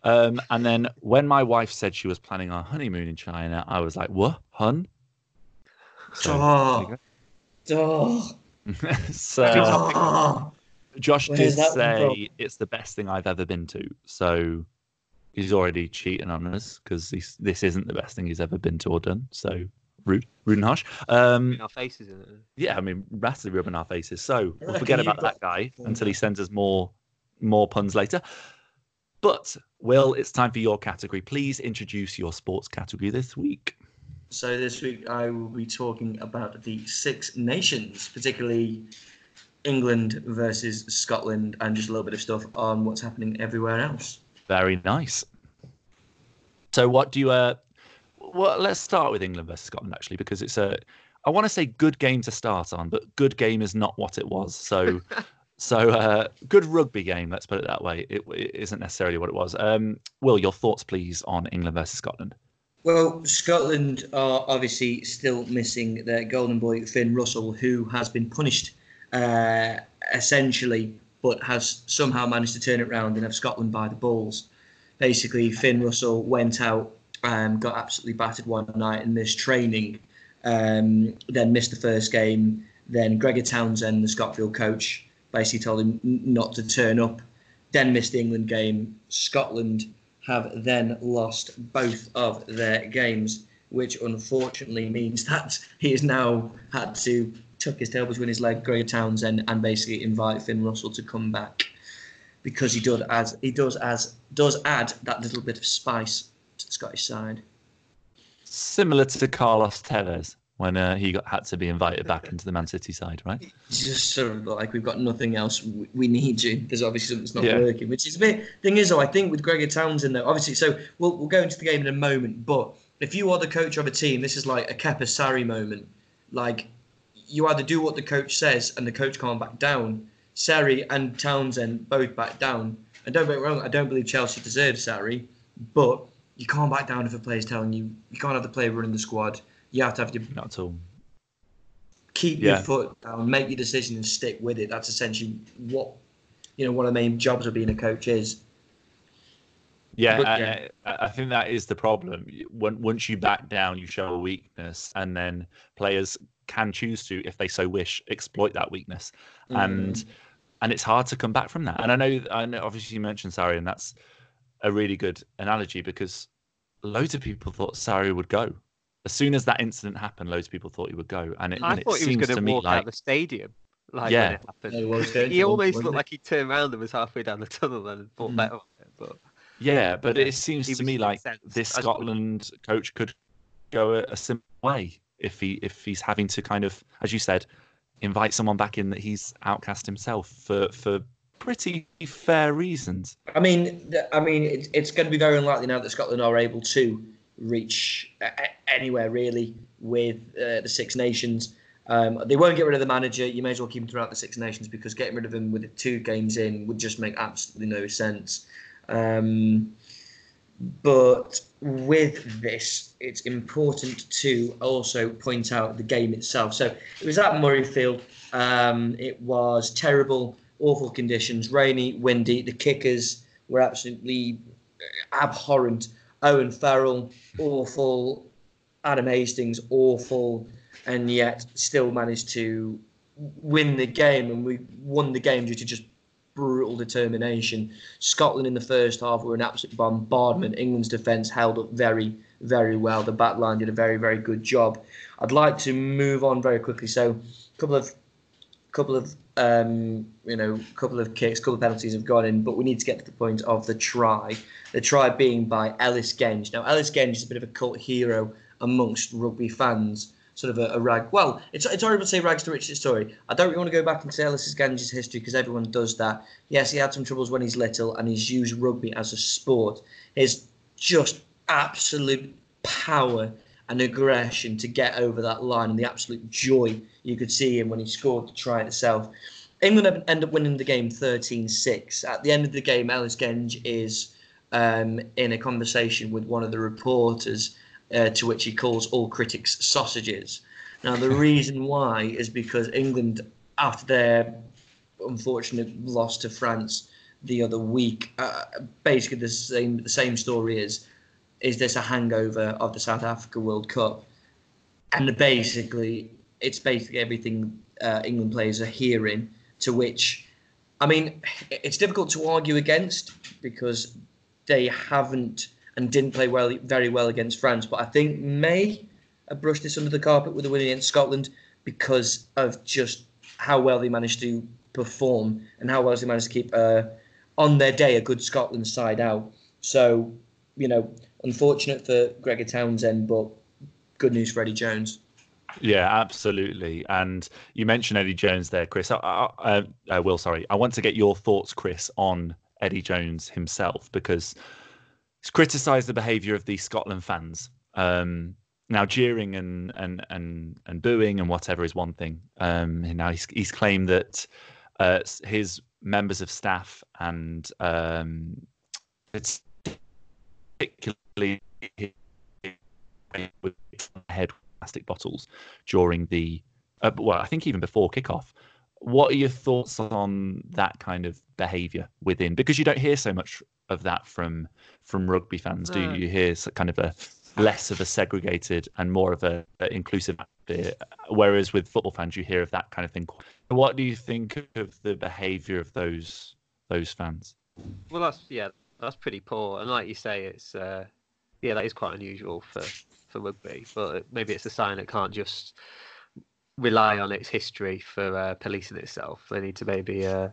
Um, and then when my wife said she was planning our honeymoon in China, I was like, "What, hun?" So, Oh. Oh. there you go. so Oh. Josh Where's did that one from? say it's the best thing I've ever been to. So he's already cheating on us because this isn't the best thing he's ever been to or done. So rude, rude and harsh. Um, In our faces in it. yeah, I mean, massively rubbing our faces. So we'll forget about that guy until he sends us more more puns later. But Will, it's time for your category. Please introduce your sports category this week. So this week I will be talking about the Six Nations, particularly England versus Scotland, and just a little bit of stuff on what's happening everywhere else. Very nice. So, what do you uh, well, let's start with England versus Scotland actually, because it's a. I want to say good game to start on, but good game is not what it was. So, so uh, good rugby game. Let's put it that way. It, it isn't necessarily what it was. Um, Will, your thoughts, please, on England versus Scotland? Well, Scotland are obviously still missing their golden boy Finn Russell, who has been punished uh, essentially, but has somehow managed to turn it around and have Scotland by the balls. Basically, Finn Russell went out, um, got absolutely battered one night and missed training, um, then missed the first game. Then Gregor Townsend, the Scotland coach, basically told him not to turn up. Then missed the England game. Scotland have then lost both of their games, which unfortunately means that he has now had to tuck his tail between his leg, Gregor Townsend, and basically invite Finn Russell to come back because he does as he does as does add that little bit of spice Scottish side. Similar to Carlos Tevez when uh, he got had to be invited back into the Man City side, right? It's just sort of like we've got nothing else. We need you. There's obviously something that's not yeah. working, which is a bit. Thing is, though, I think with Gregor Townsend, though, obviously, so we'll we'll go into the game in a moment. But if you are the coach of a team, this is like a Kepa Sarri moment. Like you either do what the coach says and the coach can't back down. Sarri and Townsend both back down. And don't get me wrong, I don't believe Chelsea deserves Sarri, but you can't back down if a player's telling you you can't have the player running the squad. You have to have your not at all. Keep yeah. your foot down, make your decision, and stick with it. That's essentially what you know. One of the main jobs of being a coach is. Yeah, but, yeah. I, I, think that is the problem. When, once you back down, you show a weakness, and then players can choose to, if they so wish, exploit that weakness, mm. and and it's hard to come back from that. And I know, I know, obviously you mentioned Sarri, and that's a really good analogy because loads of people thought Sarri would go as soon as that incident happened. Loads of people thought he would go, and it, I and thought it he was going to walk like, out the stadium. Like yeah, when it happened. he almost looked like he turned around and was halfway down the tunnel and thought mm. better of it. But yeah, but it seems to me like this Scotland coach could go a, a similar way if he if he's having to kind of, as you said, invite someone back in that he's outcast himself for for pretty fair reasons. I mean, I mean, it, it's going to be very unlikely now that Scotland are able to reach anywhere really with uh, the Six Nations. Um, they won't get rid of the manager. You may as well keep him throughout the Six Nations because getting rid of him with two games in would just make absolutely no sense. Um, but with this, it's important to also point out the game itself. So it was at Murrayfield. Um, it was terrible, awful conditions, rainy, windy. The kickers were absolutely uh, abhorrent. Owen Farrell, awful. Adam Hastings, awful. And yet still managed to win the game. And we won the game due to just brutal determination. Scotland in the first half were an absolute bombardment. England's defence held up very, very well. The back line did a very, very good job. I'd like to move on very quickly. So, a couple of, couple of, um, you know, a couple of kicks, a couple of penalties have gone in, but we need to get to the point of the try. The try being by Ellis Genge. Now, Ellis Genge is a bit of a cult hero amongst rugby fans sort of a, a, rag. Well, it's it's horrible to say rags to riches story. I don't really want to go back and say Ellis Genge's history because everyone does that. Yes, he had some troubles when he's little, and he's used rugby as a sport. His just absolute power and aggression to get over that line, and the absolute joy you could see him when he scored the try itself. England end up winning the game 13-6. At the end of the game, Ellis Genge is um, in a conversation with one of the reporters uh, to which he calls all critics sausages. Now, the reason why is because England, after their unfortunate loss to France the other week, uh, basically the same the same story is is this a hangover of the South Africa World Cup? And basically, it's basically everything uh, England players are hearing. To which, I mean, it's difficult to argue against because they haven't and didn't play well, very well against France. But I think May have brushed this under the carpet with the win against Scotland because of just how well they managed to perform and how well they managed to keep uh, on their day a good Scotland side out. So, you know, unfortunate for Gregor Townsend, but good news for Eddie Jones. Yeah, absolutely. And you mentioned Eddie Jones there, Chris. I, I, will, sorry. I want to get your thoughts, Chris, on Eddie Jones himself because he's criticised the behaviour of the Scotland fans Um, now jeering and and and and booing and whatever is one thing. Um, now he's he's claimed that uh, his members of staff and um, it's particularly head plastic bottles during the uh, well, I think even before kickoff. What are your thoughts on that kind of behaviour within? Because you don't hear so much of that from from rugby fans, do you? You hear kind of a less of a segregated and more of a, a inclusive bit. Whereas with football fans, you hear of that kind of thing. What do you think of the behaviour of those those fans? Well, that's yeah, that's pretty poor. And like you say, it's uh, yeah, that is quite unusual for for rugby. But maybe it's a sign it can't just rely on its history for uh, policing itself. They need to maybe uh,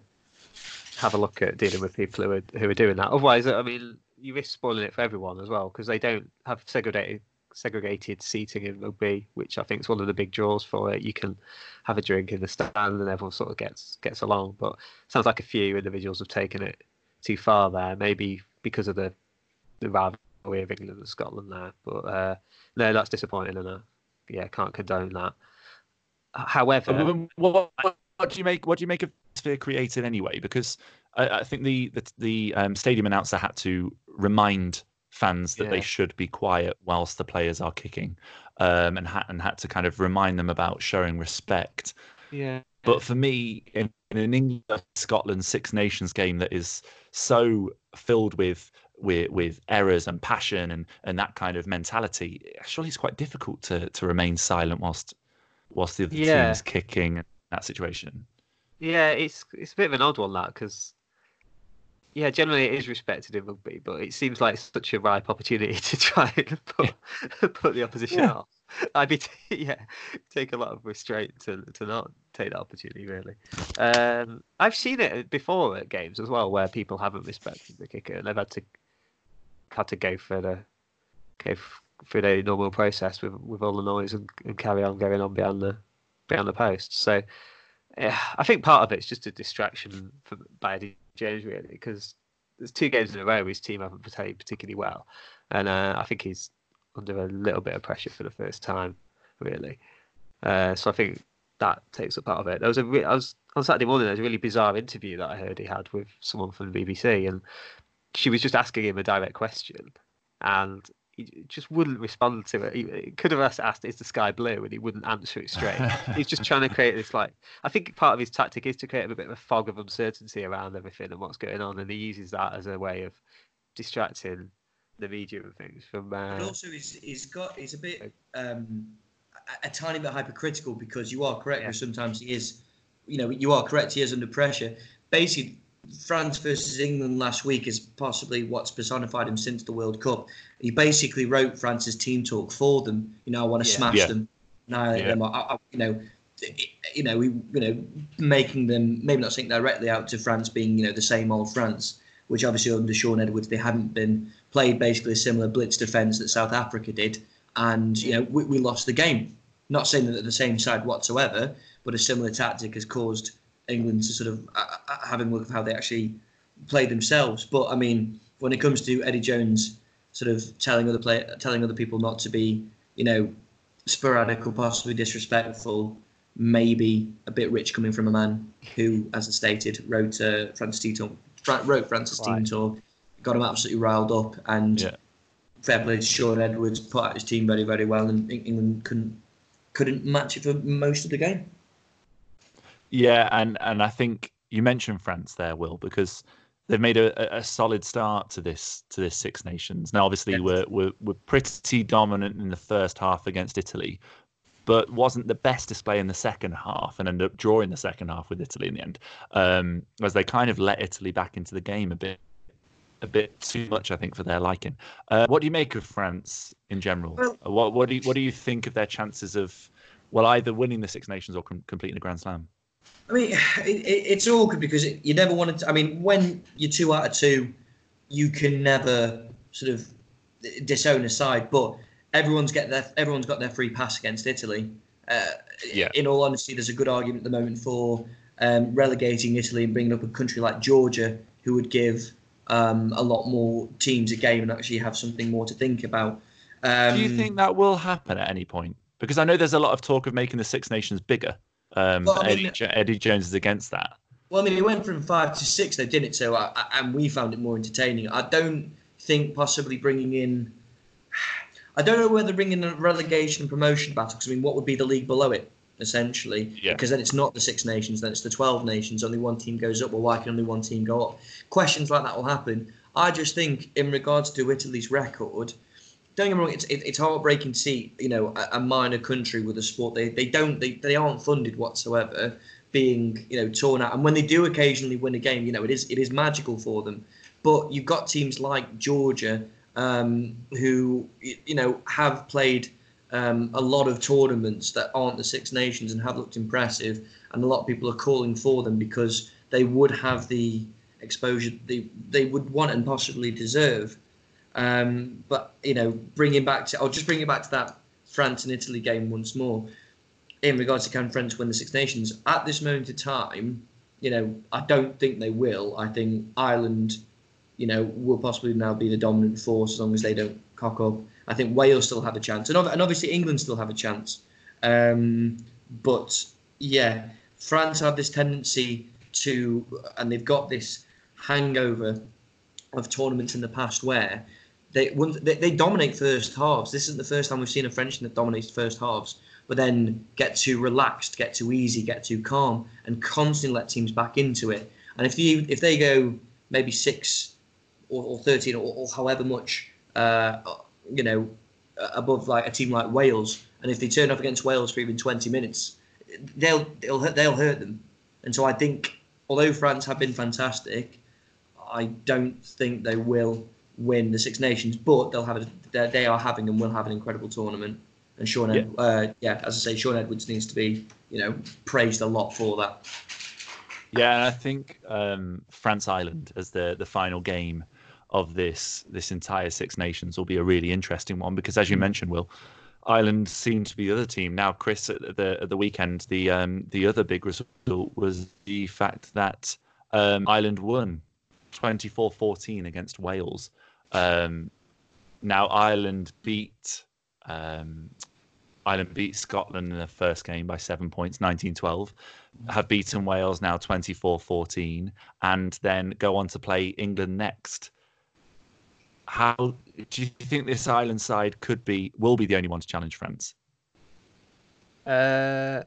have a look at dealing with people who are who are doing that. Otherwise, I mean, you risk spoiling it for everyone as well because they don't have segregated segregated seating in rugby, which I think is one of the big draws for it. You can have a drink in the stand and everyone sort of gets gets along. But sounds like a few individuals have taken it too far there, maybe because of the the rivalry of England and Scotland there. But uh, no, that's disappointing, and uh, yeah, can't condone that. However, what, what, do you make? What do you make of Sphere created anyway? Because I, I think the the, the um, stadium announcer had to remind fans that yeah. they should be quiet whilst the players are kicking, um, and had and had to kind of remind them about showing respect. Yeah. But for me, in, in an England Scotland Six Nations game that is so filled with with with errors and passion and and that kind of mentality, surely it's quite difficult to to remain silent whilst whilst the other yeah. team is kicking that situation. Yeah, it's it's a bit of an odd one that because yeah, generally it is respected in rugby, but it seems like such a ripe opportunity to try and put yeah. put the opposition yeah. off. I'd be t- yeah, take a lot of restraint to to not take that opportunity. Really, um, I've seen it before at games as well where people haven't respected the kicker and they've had to had to go for the go through the normal process with with all the noise and, and carry on going on behind the behind the post. So yeah, I think part of it's just a distraction for, by Eddie really because there's two games in a row where his team haven't played particularly well, and uh, I think he's under a little bit of pressure for the first time really. Uh, so I think that takes up part of it. There was a re- I was on Saturday morning. There was a really bizarre interview that I heard he had with someone from the BBC, and she was just asking him a direct question, and he just wouldn't respond to it. He, could have asked, asked, "Is the sky blue?" and he wouldn't answer it straight. He's just trying to create this like. I think part of his tactic is to create a bit of a fog of uncertainty around everything and what's going on, and he uses that as a way of distracting the media and things from. Uh, but also, he's, he's got he's a bit um, a, a, tiny bit hypercritical because you are correct. Yeah. Sometimes he is, you know, you are correct. He is under pressure. Basically, France versus England last week is possibly what's personified him since the World Cup. He basically wrote France's team talk for them. You know, I want to yeah. smash yeah. them, annihilate yeah. them. I, I, you know, you know, we, you know, making them maybe not saying directly out to France being, you know, the same old France, which obviously under Shaun Edwards they hadn't been played basically a similar blitz defence that South Africa did, and you know we, we lost the game. Not saying that they're the same side whatsoever, but a similar tactic has caused England to sort of uh, having a look at how they actually play themselves. But I mean, when it comes to Eddie Jones, sort of telling other play, telling other people not to be, you know, sporadic or possibly disrespectful, maybe a bit rich coming from a man who, as I stated, wrote uh, Francis Team Tour, wrote Francis right. Tour, got him absolutely riled up, and yeah. fair play Shaun Edwards, put out his team very, very well, and England couldn't couldn't match it for most of the game. Yeah, and and I think you mentioned France there, Will, because they've made a, a solid start to this to this Six Nations. Now, obviously, yes. we're, we're we're pretty dominant in the first half against Italy, but wasn't the best display in the second half, and ended up drawing the second half with Italy in the end, um, as they kind of let Italy back into the game a bit a bit too much, I think, for their liking. Uh, what do you make of France in general? Well, what what do you, what do you think of their chances of well either winning the Six Nations or com- completing a Grand Slam? I mean, it, it's awkward because it, you never wanted to. I mean, when you're two out of two, you can never sort of disown a side. But everyone's get their everyone's got their free pass against Italy. Uh, yeah. In all honesty, there's a good argument at the moment for um, relegating Italy and bringing up a country like Georgia, who would give um, a lot more teams a game and actually have something more to think about. Um, Do you think that will happen at any point? Because I know there's a lot of talk of making the Six Nations bigger. Um, Well, I mean- Eddie, Eddie Jones is against that. Well, I mean, it went from five to six, they didn't it? So, I, I- and we found it more entertaining. I don't think possibly bringing in. I don't know whether bringing in a relegation and promotion battle, because I mean, what would be the league below it, essentially? Yeah. Because then it's not the Six Nations, then it's the 12 Nations. Only one team goes up. Well, why can only one team go up? Questions like that will happen. I just think, in regards to Italy's record, don't get me wrong, it's, it, it's heartbreaking to see, you know, a, a minor country with a sport they, they don't they, they aren't funded whatsoever being you know torn out. And when they do occasionally win a game, you know, it is it is magical for them. But you've got teams like Georgia um, who you know have played um, a lot of tournaments that aren't the Six Nations and have looked impressive, and a lot of people are calling for them because they would have the exposure they they would want and possibly deserve. Um, but you know, bringing back to I'll just bring it back to that France and Italy game once more. In regards to can France win the Six Nations at this moment in time, you know, I don't think they will. I think Ireland, you know, will possibly now be the dominant force as long as they don't cock up. I think Wales still have a chance, and ob- and obviously England still have a chance. Um, but yeah, France have this tendency to, and they've got this hangover of tournaments in the past where they they, they dominate first halves. This isn't the first time we've seen a French team that dominates first halves, but then get too relaxed, get too easy, get too calm, and constantly let teams back into it. And if you if they go maybe six or, or thirteen or, or however much, uh, you know, above like a team like Wales, and if they turn up against Wales for even twenty minutes, they'll they'll they'll hurt them. And so I think although France have been fantastic, I don't think they will win the Six Nations, but they'll have a, they are having and will have an incredible tournament. And Sean, Ed, uh, yeah, as I say, Shaun Edwards needs to be, you know, praised a lot for that. Yeah, and I think um, France Ireland as the the final game of this this entire Six Nations will be a really interesting one because, as you mentioned, Will, Ireland seemed to be the other team. Now, Chris, at the at the weekend, the um, the other big result was the fact that um, Ireland won 24-14 against Wales. Um, now, Ireland beat um, Ireland beat Scotland in the first game by seven points, 19-12 have beaten Wales now 24-14 and then go on to play England next. How do you think this Ireland side could be will be the only one to challenge France? Uh,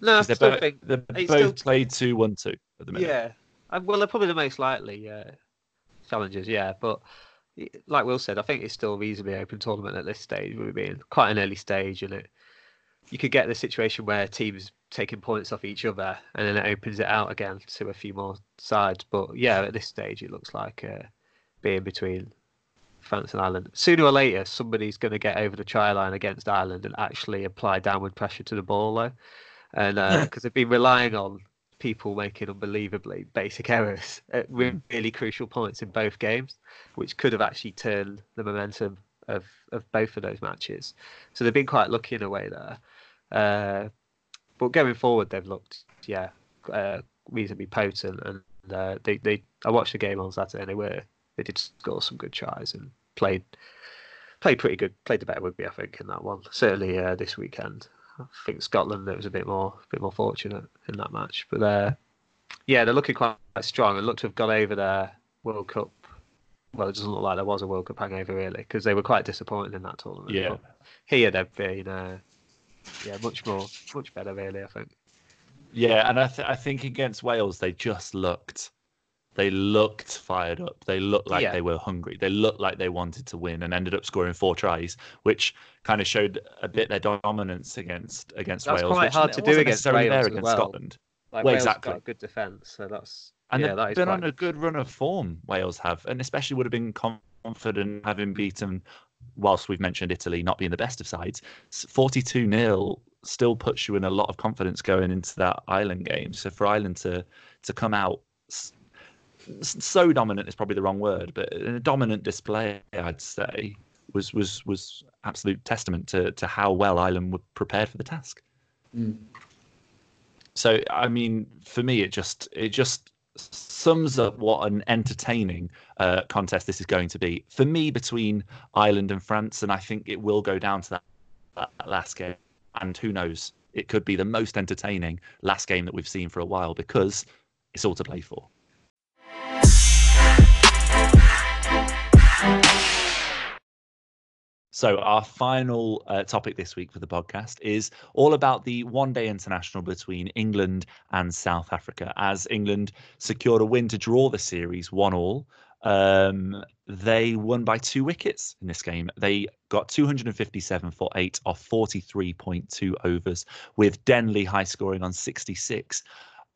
no, I still both, think they're both still- played 2-1-2 at the minute. Yeah, Uh, well, they're probably the most likely uh, challengers. Yeah, but like Will said, I think it's still a reasonably open tournament at this stage. We're being quite an early stage, and it you could get the situation where teams taking points off each other, and then it opens it out again to a few more sides. But yeah, at this stage, it looks like uh, being between France and Ireland. Sooner or later, somebody's going to get over the try line against Ireland and actually apply downward pressure to the ball, though, and because they've been relying on people making unbelievably basic errors at really crucial points in both games, which could have actually turned the momentum of, of both of those matches. So they've been quite lucky in a way there. Uh, but going forward, they've looked, yeah, uh, reasonably potent. And uh, they, they, I watched the game on Saturday, and they were they did score some good tries and played played pretty good, played the better rugby, I think, in that one. Certainly uh, this weekend. I think Scotland it was a bit more a bit more fortunate in that match, but uh, yeah, they're looking quite strong and look to have got over their World Cup. Well, it doesn't look like there was a World Cup hangover really because they were quite disappointed in that tournament. Yeah. But here they've been uh, yeah much more much better really. I think. Yeah, and I, th- I think against Wales they just looked, they looked fired up. They looked like Yeah. they were hungry. They looked like they wanted to win, and ended up scoring four tries, which kind of showed a bit their dominance against against That's Wales. quite which hard to do against Wales there against well. Scotland. Like Well, Wales exactly. got a good defence, so that's And yeah, they've that been quite on a good run of form. Wales have, and especially would have been confident having beaten. Whilst we've mentioned Italy not being the best of sides, forty-two 0 still puts you in a lot of confidence going into that Ireland game. So for Ireland to to come out so dominant is probably the wrong word, but a dominant display, I'd say was was was absolute testament to to how well Ireland were prepared for the task. Mm. So I mean, for me, it just it just sums up what an entertaining uh, contest this is going to be for me between Ireland and France, and I think it will go down to that, that last game. And who knows, it could be the most entertaining last game that we've seen for a while because it's all to play for. So, our final uh, topic this week for the podcast is all about the one day international between England and South Africa. As England secured a win to draw the series one all, um, they won by two wickets in this game. They got 257 for eight off 43.2 overs, with Denley high scoring on 66.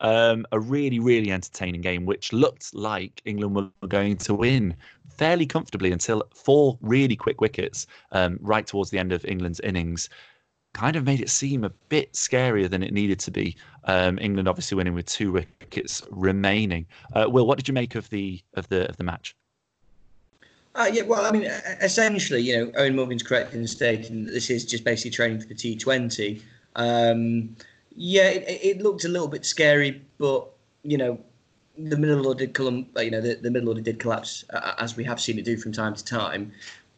Um, a really, really entertaining game, which looked like England were going to win fairly comfortably until four really quick wickets um, right towards the end of England's innings kind of made it seem a bit scarier than it needed to be. Um, England obviously winning with two wickets remaining. Uh, Will, what did you make of the of the of the match? Uh, yeah, well, I mean, essentially, you know, Eoin Morgan's correct in stating that this is just basically training for the T20. Um, yeah, it, it, looked a little bit scary, but you know, the middle order did come, you know, the, the middle order did collapse uh, as we have seen it do from time to time.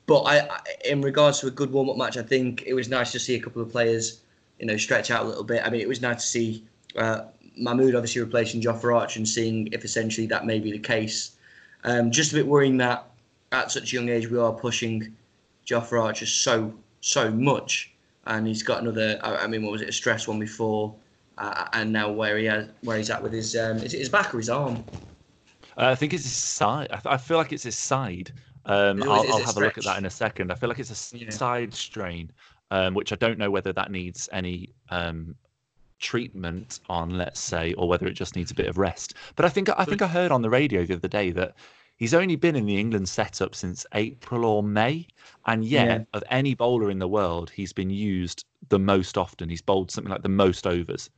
But I, I, in regards to a good warm up match, I think it was nice to see a couple of players, you know, stretch out a little bit. I mean, it was nice to see uh, Mahmood obviously replacing Jofra Archer and seeing if essentially that may be the case. Um, just a bit worrying that at such a young age we are pushing Jofra Archer so so much, and he's got another. I, I mean, what was it? A stress one before uh, and now where he has, where he's at with his um, is it his back or his arm? Uh, I think it's his side. I, I, feel like it's his side. Um, I'll, I'll have a look at that in a second. I feel like it's a yeah. side strain, um, which I don't know whether that needs any um, treatment on, let's say, or whether it just needs a bit of rest. But I think I think I heard on the radio the other day that he's only been in the England setup since April or May, and yet yeah. of any bowler in the world, he's been used the most often. He's bowled something like the most overs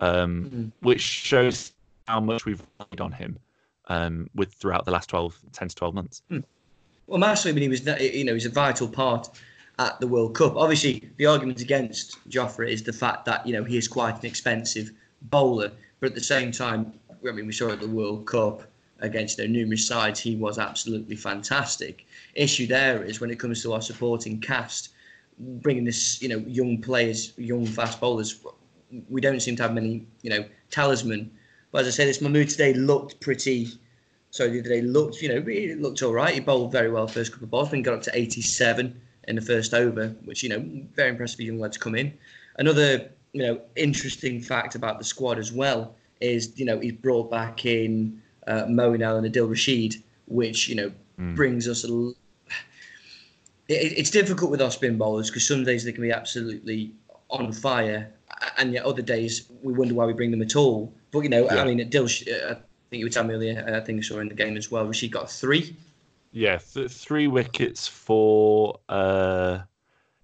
um, mm-hmm. which shows how much we've relied on him um, with throughout the last 12, 10 to 12 months. Mm. Well, massively, I mean, he was, you know, he's a vital part at the World Cup. Obviously, the argument against Jofra is the fact that, you know, he is quite an expensive bowler. But at the same time, I mean, we saw at the World Cup against know, numerous sides, he was absolutely fantastic. Issue there is when it comes to our supporting cast, bringing this, you know, young players, young fast bowlers we don't seem to have many, you know, talisman. But as I say, this Mahmood today looked pretty. So the other day looked, you know, it looked all right. He bowled very well first couple of balls, then got up to 87 in the first over, which you know, very impressive for young lad to come in. Another, you know, interesting fact about the squad as well is, you know, he's brought back in uh, Ali and Adil Rashid, which you know mm. brings us a. It, it's difficult with our spin bowlers because some days they can be absolutely on fire and yet other days we wonder why we bring them at all. But you know, yeah. I mean, Adil, uh, I think you were telling me earlier. I think I saw in the game as well. Rashid got three. Yeah, th- three wickets for uh,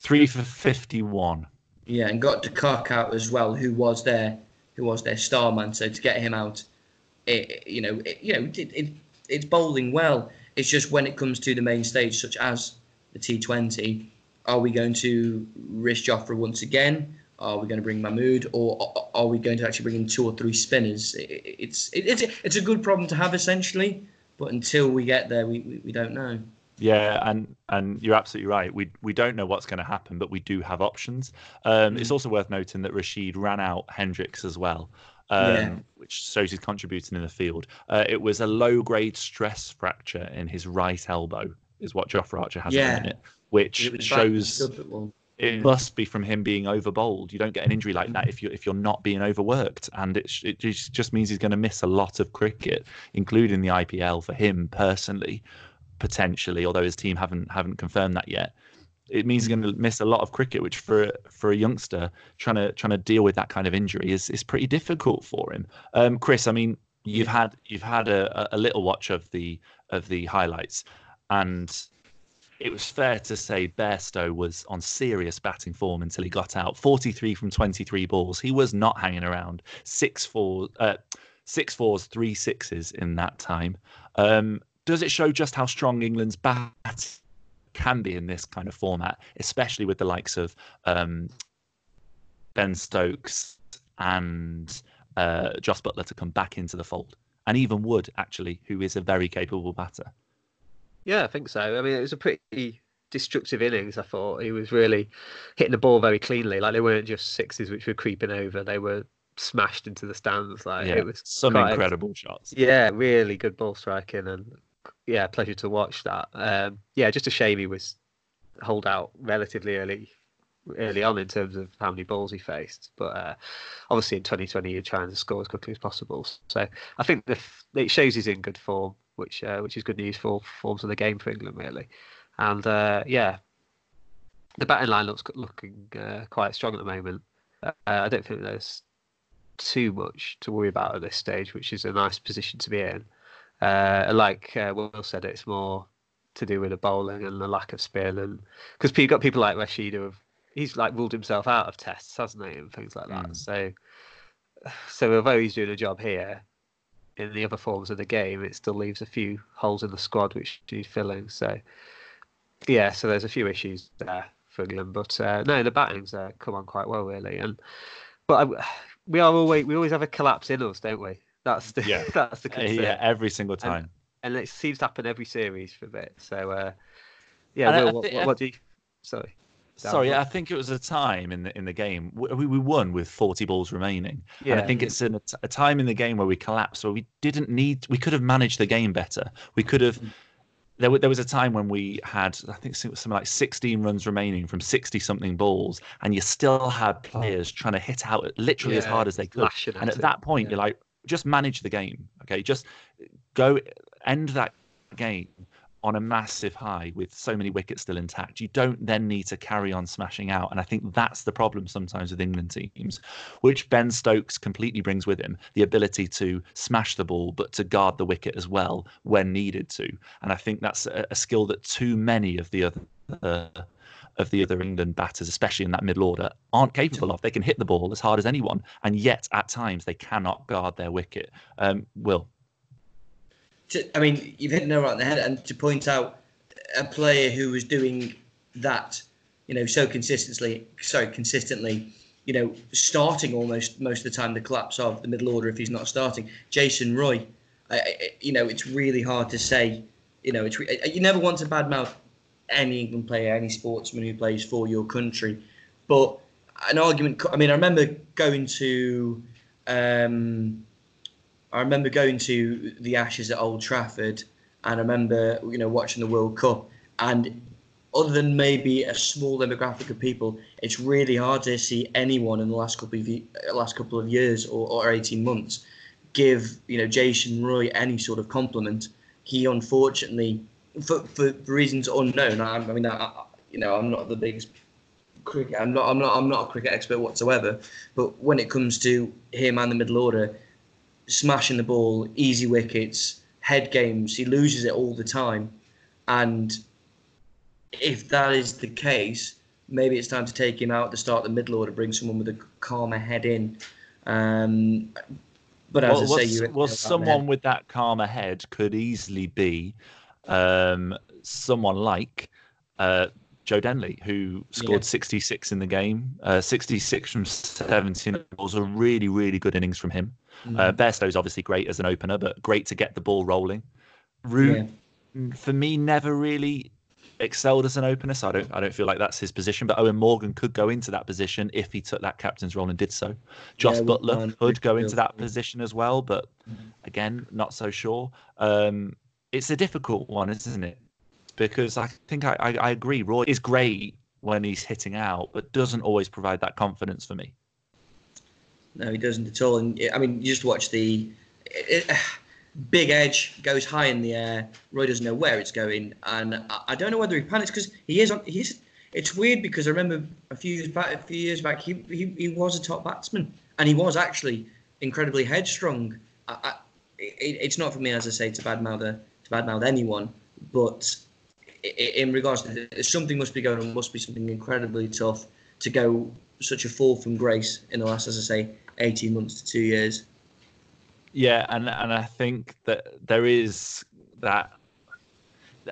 three for fifty-one. Yeah, and got De Kock out as well, who was there, who was their star man. So to get him out, it, you know, it, you know, it, it, it's bowling well. It's just when it comes to the main stage, such as the T20, are we going to risk Jofra once again? Are we going to bring Mahmood, or are we going to actually bring in two or three spinners? It's it's it's a good problem to have essentially, but until we get there, we, we, we don't know. Yeah, and and you're absolutely right. We we don't know what's going to happen, but we do have options. Um, mm. It's also worth noting that Rashid ran out Hendricks as well, um, yeah. which shows he's contributing in the field. Uh, it was a low grade stress fracture in his right elbow, is what Jofra Archer has yeah. it, which shows it must be from him being over bowled. You don't get an injury like that if you if you're not being overworked, and it it just means he's going to miss a lot of cricket, including the IPL for him personally, potentially. Although his team haven't haven't confirmed that yet, it means he's going to miss a lot of cricket, which for for a youngster trying to trying to deal with that kind of injury is is pretty difficult for him. Um, Chris, I mean, you've had you've had a, a little watch of the of the highlights, and it was fair to say Bairstow was on serious batting form until he got out. 43 from 23 balls. He was not hanging around. Six four, uh, six fours, three sixes in that time. Um, does it show just how strong England's bat can be in this kind of format, especially with the likes of um, Ben Stokes and uh, Jos Buttler to come back into the fold? and even Wood actually, who is a very capable batter. Yeah, I think so. I mean, it was a pretty destructive innings. I thought he was really hitting the ball very cleanly. Like they weren't just sixes which were creeping over; they were smashed into the stands. Like yeah, it was some incredible shots. Yeah, really good ball striking, and yeah, pleasure to watch that. Um, yeah, just a shame he was hold out relatively early, early on in terms of how many balls he faced. But uh, obviously in 2020 you're trying to score as quickly as possible. So I think the, it shows he's in good form, which uh, which is good news for forms of the game for England really. And uh, yeah, the batting line looks looking uh, quite strong at the moment. Uh, I don't think there's too much to worry about at this stage, which is a nice position to be in. Uh, like uh, Will said, it's more to do with the bowling and the lack of spin, and because you've got people like Rashid who have he's like ruled himself out of tests, hasn't he, and things like that. Mm. So, so although he's doing a job here, in the other forms of the game, it still leaves a few holes in the squad which need filling. So, yeah, so there's a few issues there for England, but uh, no, the batting's uh, come on quite well really, and but I, we are always we always have a collapse in us, don't we? That's the Yeah. that's the Uh, concern, yeah, every single time. and it seems to happen every series for a bit. So, uh, yeah, And I- Will, I what, thi- what, what do you? Sorry. Dan, Sorry, what- I think it was a time in the in the game we, we won with 40 balls remaining, yeah. and I Yeah. think it's in a, t- a time in the game where we collapsed, where we didn't need, we could have managed the game better. We could have. There, wa- there was a time when we had, I think it was something like 16 runs remaining from 60 something balls, and you still had players trying to hit out literally as hard as they could. And at at it, that point, yeah. you're like, just manage the game, okay? Just go end that game on a massive high with so many wickets still intact. You don't then need to carry on smashing out. And I think that's the problem sometimes with England teams, which Ben Stokes completely brings with him the ability to smash the ball, but to guard the wicket as well when needed to. And I think that's a, a skill that too many of the other. Uh, of the other England batters, especially in that middle order, aren't capable of. They can hit the ball as hard as anyone, and yet at times they cannot guard their wicket. Um, Will, I mean, you've hit nail right on the head, and to point out a player who was doing that, you know, so consistently, so consistently, you know, starting almost most of the time the collapse of the middle order if he's not starting. Jason Roy, I, I, you know, it's really hard to say. You know, it's you never want to badmouth any England player, any sportsman who plays for your country, but an argument. I mean, I remember going to. Um, I remember going to the Ashes at Old Trafford, and I remember you know watching the World Cup. And other than maybe a small demographic of people, it's really hard to see anyone in the last couple of last couple of years or, or eighteen months give you know Jason Roy any sort of compliment. He unfortunately, for, for reasons unknown, I, I mean, I, I- you know, I'm not the biggest cricket. I'm not. I'm not. I'm not a cricket expert whatsoever. But when it comes to him and the middle order, smashing the ball, easy wickets, head games. He loses it all the time. And if that is the case, maybe it's time to take him out to start the middle order, bring someone with a calmer head in. Um, but as well, I say, was, well, someone with that calmer head could easily be um, someone like uh, Joe Denley, who scored Yeah. 66 in the game, uh, 66 from 17 balls, a really, really good innings from him. Mm-hmm. Uh, Bairstow's obviously great as an opener, but great to get the ball rolling. Root, for me, never really excelled as an opener, so I don't, I don't feel like that's his position. But Eoin Morgan could go into that position if he took that captain's role and did so. Josh Yeah, Buttler could go into that position as well, but Mhm. again, not so sure. Um, it's a difficult one, isn't it? Because I think I, I, I agree. Roy is great when he's hitting out, but doesn't always provide that confidence for me. No, he doesn't at all. And I mean, you just watch the it, big edge goes high in the air. Roy doesn't know where it's going, and I, I don't know whether he panics because he is on. He's. It's weird because I remember a few years back. A few years back, he he, he was a top batsman, and he was actually incredibly headstrong. I, I, it, it's not for me, as I say, to badmouth badmouth anyone, but in regards to this, something must be going on. Must be something incredibly tough to go such a fall from grace in the last, as I say, 18 months to two years. Yeah, and and I think that there is that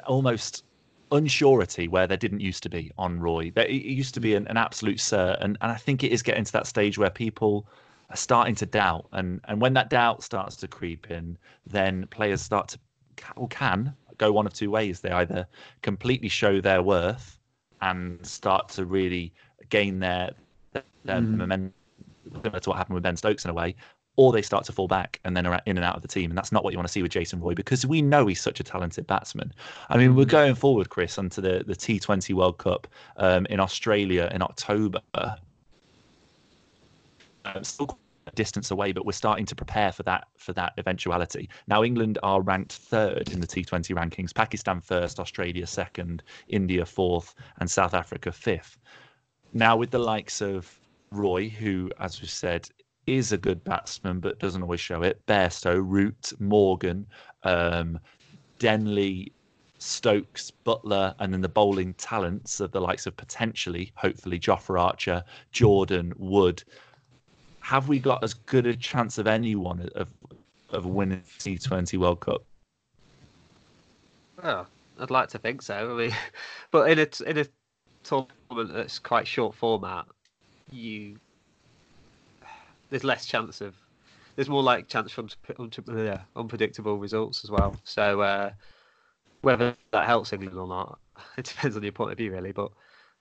almost unsurety where there didn't used to be on Roy. It used to be an, an absolute cert, and, and I think it is getting to that stage where people are starting to doubt, and and when that doubt starts to creep in, then players start to or can go one of two ways. They either completely show their worth and start to really gain their their mm. momentum, similar to what happened with Ben Stokes in a way, or they start to fall back and then are in and out of the team. And that's not what you want to see with Jason Roy because we know he's such a talented batsman. I mean, we're mm-hmm. going forward, Chris, onto the, the T20 World Cup um, in Australia in October. Uh, still distance away, but we're starting to prepare for that for that eventuality. Now, England are ranked third in the T20 rankings. Pakistan first, Australia second, India fourth, and South Africa fifth. Now, with the likes of Roy, who, as we said, is a good batsman but doesn't always show it. Bairstow, Root, Morgan, um, Denley, Stokes, Buttler, and then the bowling talents of the likes of potentially, hopefully, Jofra Archer, Jordan, Wood. Have we got as good a chance of anyone of of winning the T20 World Cup? Well, I'd like to think so. I mean, but in a in a tournament that's quite short format, you there's less chance of there's more like chance yeah, unpredictable results as well. So uh, whether that helps England or not, it depends on your point of view, really. But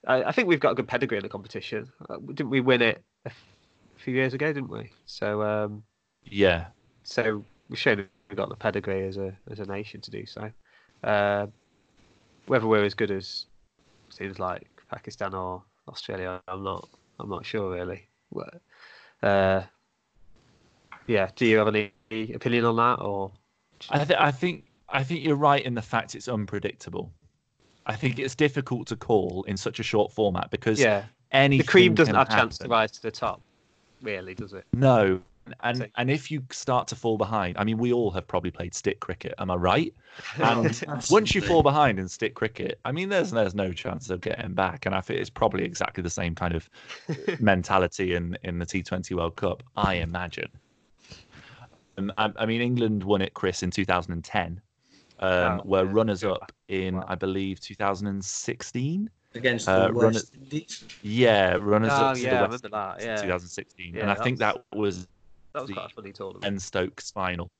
I, I think we've got a good pedigree in the competition. Uh, didn't we win it few years ago? Didn't we? So um, yeah. So we've shown we've got the pedigree as a as a nation to do so. Uh, whether we're as good as seems like Pakistan or Australia, I'm not. I'm not sure really. Uh, yeah, do you have any opinion on that, or? I, th- I think I think you're right in the fact it's unpredictable. I think it's difficult to call in such a short format because yeah, any the cream doesn't have a chance to rise to the top, really, does it? No, and and if you start to fall behind, I mean, we all have probably played stick cricket. Am I right? And once you fall behind in stick cricket, I mean, there's there's no chance of getting back. And I think it's probably exactly the same kind of mentality in in the T20 World Cup. I imagine. Um, I, I, mean, England won it, Chris, in 2010. Um, oh, were yeah. runners up in, wow. I believe, 2016 against uh, the West Indies. Yeah, runners oh, up to yeah, the West that. Yeah. 2016, yeah, and I think was... that was that was quite a funny tournament. Ben Stokes final,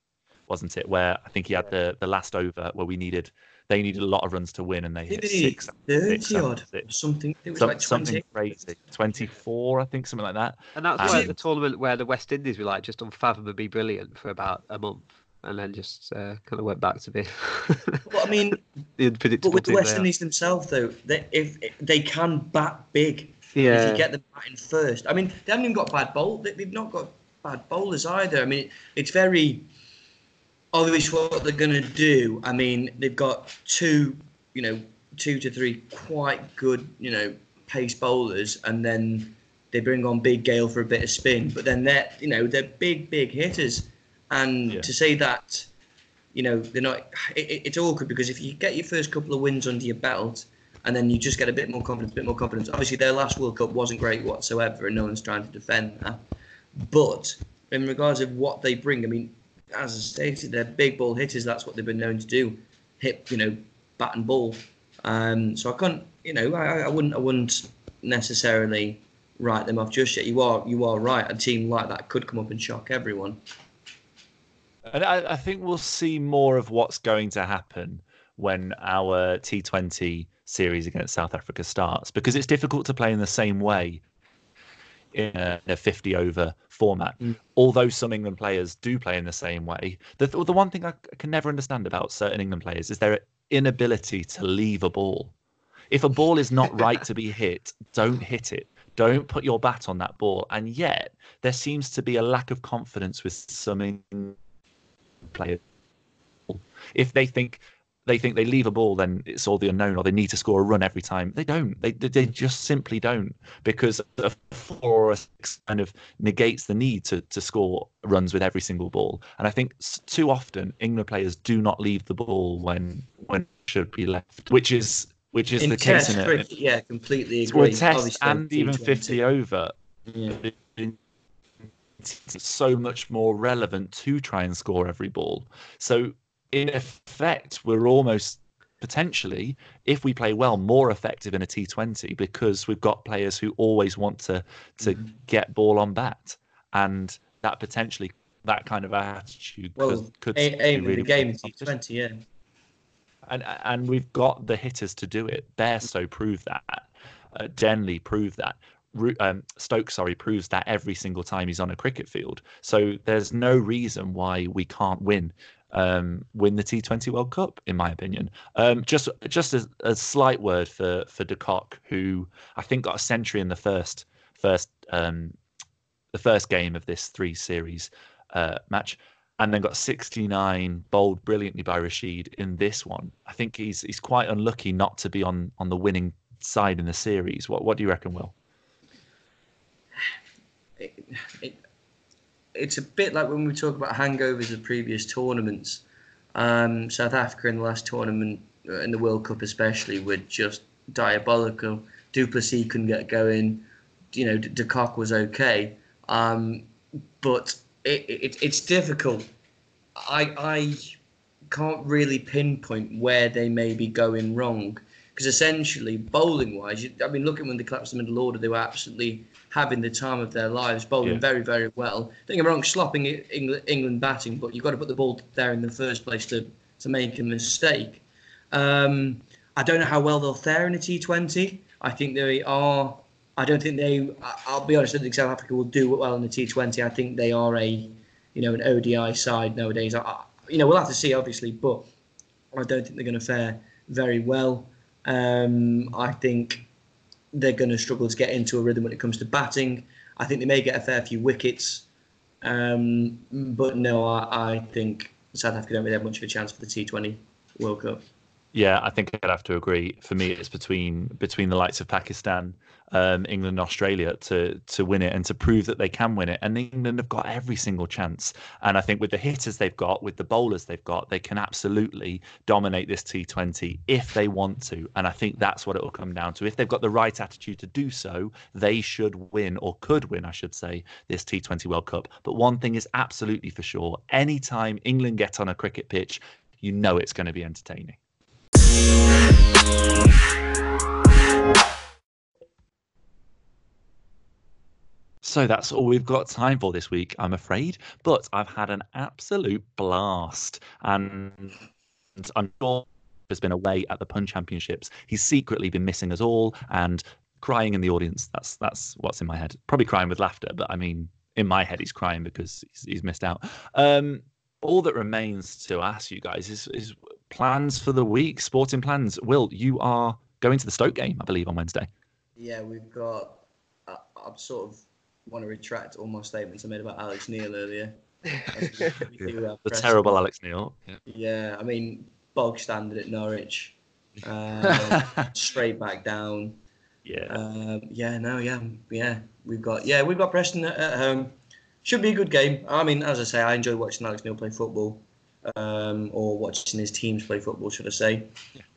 wasn't it? Where I think he had yeah. the, the last over where we needed they needed a lot of runs to win and they hit six, six odd something. It was Some, like 20. something crazy, twenty four, I think, something like that. And that's where the tournament where the West Indies were like just unfathomably brilliant for about a month. And then just uh, kind of went back to being. well, I mean, the unpredictable. But with the West Indies themselves, though, they, if, they can bat big, yeah. If you get them batting first, I mean, they haven't even got bad bowl. They, have not got bad bowlers either. I mean, it's very obvious what they're going to do. I mean, they've got two, you know, two to three quite good, you know, pace bowlers, and then they bring on Big Gayle for a bit of spin. But then they're, you know, they're big, big hitters, and yeah. to say that, you know, they're not. It, it's awkward because if you get your first couple of wins under your belt. And then you just get a bit more confidence, a bit more confidence. Obviously, their last World Cup wasn't great whatsoever, and no one's trying to defend that. But in regards of what they bring, I mean, as I stated, they're big ball hitters. That's what they've been known to do, hit, you know, bat and ball. Um, so I can't, you know, I, I wouldn't, I wouldn't necessarily write them off just yet. You are, you are right. A team like that could come up and shock everyone. And I, I think we'll see more of what's going to happen when our T20 series against South Africa starts because it's difficult to play in the same way in a, in a 50 over format. Mm. Although some England players do play in the same way, the the one thing I can never understand about certain England players is their inability to leave a ball. If a ball is not right to be hit, don't hit it. Don't put your bat on that ball. And yet, there seems to be a lack of confidence with some England players. If they think they think they leave a ball, then it's all the unknown, or they need to score a run every time. They don't. They they just simply don't because a four or six kind of negates the need to to score runs with every single ball. And I think too often England players do not leave the ball when when should be left, which is which is in the case in it. Yeah, completely agree. Well, test and even fifty over. Yeah. It's so much more relevant to try and score every ball. So in effect, we're almost potentially, if we play well, more effective in a T20 because we've got players who always want to to mm-hmm. get ball on bat. and that potentially that kind of attitude Well, could, could aim, aim really the game good in. T20, yeah. and and we've got the hitters to do it. Bairstow proved that. Uh, Denly proved that. Um, sorry, proves that every single time he's on a cricket field. So there's no reason why we can't win um, win the T20 World Cup, in my opinion. Um, just just a, a slight word for for De Kock, who I think got a century in the first first um, the first game of this three series uh, match and then got 69 bowled brilliantly by Rashid in this one. I think he's he's quite unlucky not to be on on the winning side in the series. What what do you reckon, Will? It, it, it's a bit like when we talk about hangovers of previous tournaments. Um, South Africa in the last tournament, uh, in the World Cup especially, were just diabolical. Du Plessis couldn't get going. You know, De Kock was okay, um, but it, it, it's difficult. I I can't really pinpoint where they may be going wrong because essentially bowling wise, I mean, looking when they collapsed the middle order, they were absolutely having the time of their lives, bowling Yeah. very very well. Don't get me wrong, slopping England, England batting, but you've got to put the ball there in the first place to to make a mistake. Um, I don't know how well they'll fare in a T20. I think they are. I don't think they. I- I'll be honest. I think South Africa will do well in the T20. I think they are a, you know, an ODI side nowadays. I, I- you know, we'll have to see, obviously, but I don't think they're going to fare very well. Um, I think they're going to struggle to get into a rhythm when it comes to batting. I think they may get a fair few wickets, um, but no, I, I think South Africa don't really have much of a chance for the T20 World Cup. Yeah, I think I'd have to agree. For me, it's between between the likes of Pakistan, um, England, and Australia to to win it and to prove that they can win it. And England have got every single chance. And I think with the hitters they've got, with the bowlers they've got, they can absolutely dominate this T20 if they want to. And I think that's what it will come down to. If they've got the right attitude to do so, they should win or could win, I should say, this T20 World Cup. But one thing is absolutely for sure: anytime England get on a cricket pitch, you know it's going to be entertaining. So that's all we've got time for this week, I'm afraid. But I've had an absolute blast. And I'm sure has been away at the Pun Championships. He's secretly been missing us all and crying in the audience. That's that's what's in my head. Probably crying with laughter, but I mean, in my head, he's crying because he's, he's missed out. Um, all that remains to ask you guys is, is plans for the week, sporting plans. Will, you are going to the Stoke game, I believe, on Wednesday. Yeah, we've got. I, I'm sort of want to retract all my statements I made about Alex Neil earlier. As we- we do have The press- terrible Alex Neil. Yeah. Yeah, I mean, bog standard at Norwich. Uh, straight back down. yeah. Um, yeah, no, yeah, yeah. We've got yeah, we've got Preston at, at home. Should be a good game. I mean, as I say, I enjoy watching Alex Neil play football, um, or watching his teams play football, should I say?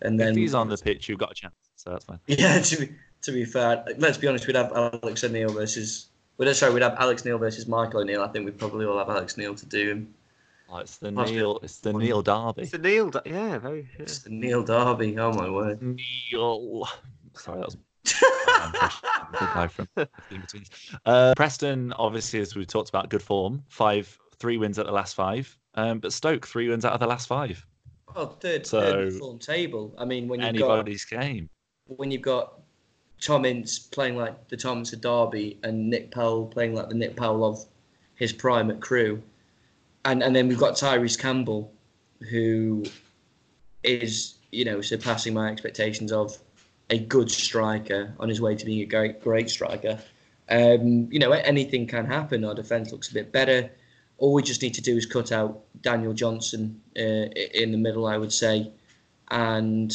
And then if he's on the pitch, you've got a chance. So that's fine. yeah, to be, to be fair, let's be honest, we'd have Alex O'Neill versus. Well, sorry, we'd have Alex Neil versus Michael O'Neill. I think we'd probably all have Alex Neil to do him. Oh, it's the Must be- Neil. It's the Neil Derby. It's a Neil. Yeah, very. Yeah. It's the Neil Derby. Oh my word. Neil. Sorry, that was. Good guy from in between. Uh, Preston, obviously, as we talked about, good form. Five, three wins at the last five. Um, but Stoke, three wins out of the last five. Well, third, So- third form table. I mean, when you've got Anybody's game. when you've got Tom Ince playing like the Thomas of Derby and Nick Powell playing like the Nick Powell of his prime at Crewe, and and then we've got Tyrese Campbell, who is you know surpassing my expectations of a good striker on his way to being a great great striker. Um, you know anything can happen. Our defence looks a bit better. All we just need to do is cut out Daniel Johnson uh, in the middle, I would say, and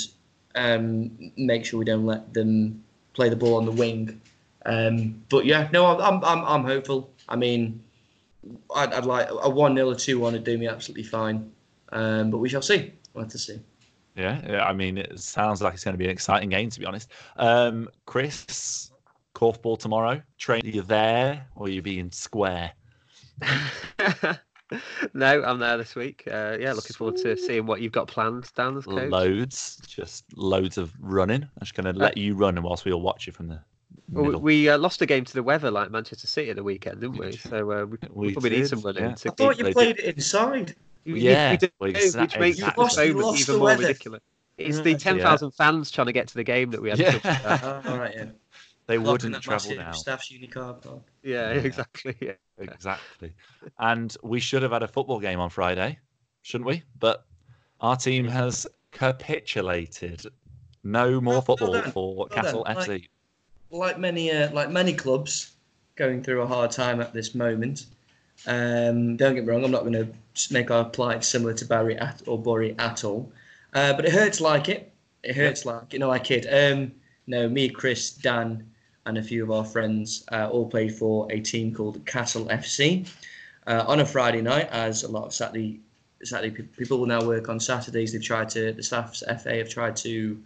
um, make sure we don't let them play the ball on the wing. Um, but yeah, no, I'm I'm I'm hopeful. I mean, I'd, I'd like a one 0 or two one would do me absolutely fine. Um, but we shall see. We'll have to see. Yeah, yeah, I mean, it sounds like it's going to be an exciting game, to be honest. Um, Chris, Korfball tomorrow. Train, are you there or are you being square? no, I'm there this week. Uh, yeah, looking forward to seeing what you've got planned down this coach. Loads, just loads of running. I'm just going to let you run whilst we all watch you from the Well, we uh, lost a game to the weather like Manchester City at the weekend, didn't we? So uh, we, We we probably need some running yeah. to I thought you played it inside. You- Yeah, you do, well, which makes exactly. the Lost- you lost even the more weather. ridiculous. It's Right. the Yeah. 10,000 fans trying to get to the game that we had. to Yeah. push back. Oh, all right, yeah. they Locked wouldn't that travel now. Staff's uni yeah, Yeah. exactly. Yeah. Exactly. And we should have had a football game on Friday, shouldn't we? But our team has capitulated. No more Well football done. for Well Castle done. FC. Like- Like many, uh, like many clubs, going through a hard time at this moment. Um, don't get me wrong, I'm not going to make our plight similar to Barry at, or Bury at all, uh, but it hurts like it. It hurts like you know, I kid. Um, no, me, Chris, Dan, and a few of our friends uh, all played for a team called Castle FC uh, on a Friday night, as a lot of Saturday Saturday people will now work on Saturdays. They've tried to the staff's FA have tried to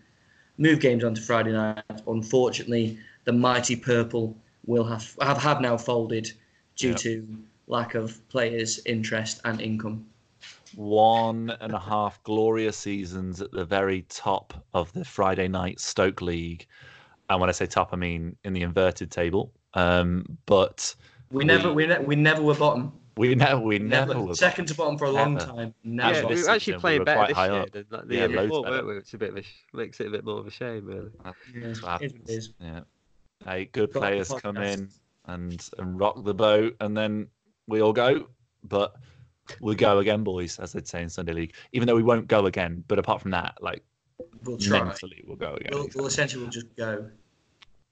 move games onto Friday night. Unfortunately, the mighty purple will have have, have now folded due Yeah. to lack of players' interest and income. One and a half glorious seasons at the very top of the Friday night Stoke League. And when I say top, I mean in the inverted table. Um, but We never we, ne- we never were bottom. we never, we never, Never, were second to bottom for a long Never. time. Yeah, Never. Actually, we were actually season we were better this year up. than like the Yeah, year loads before, better. weren't we? Which a bit of a, sh- makes it a bit more of a shame, really. Yeah, That's what it is what it is. Yeah. Hey, good Got players come in and and rock the boat, and then we all go. But we go again, boys, as they'd say in Sunday League. Even though we won't go again, but apart from that, like We'll try. mentally, we'll go again. We'll, we'll essentially we'll just go.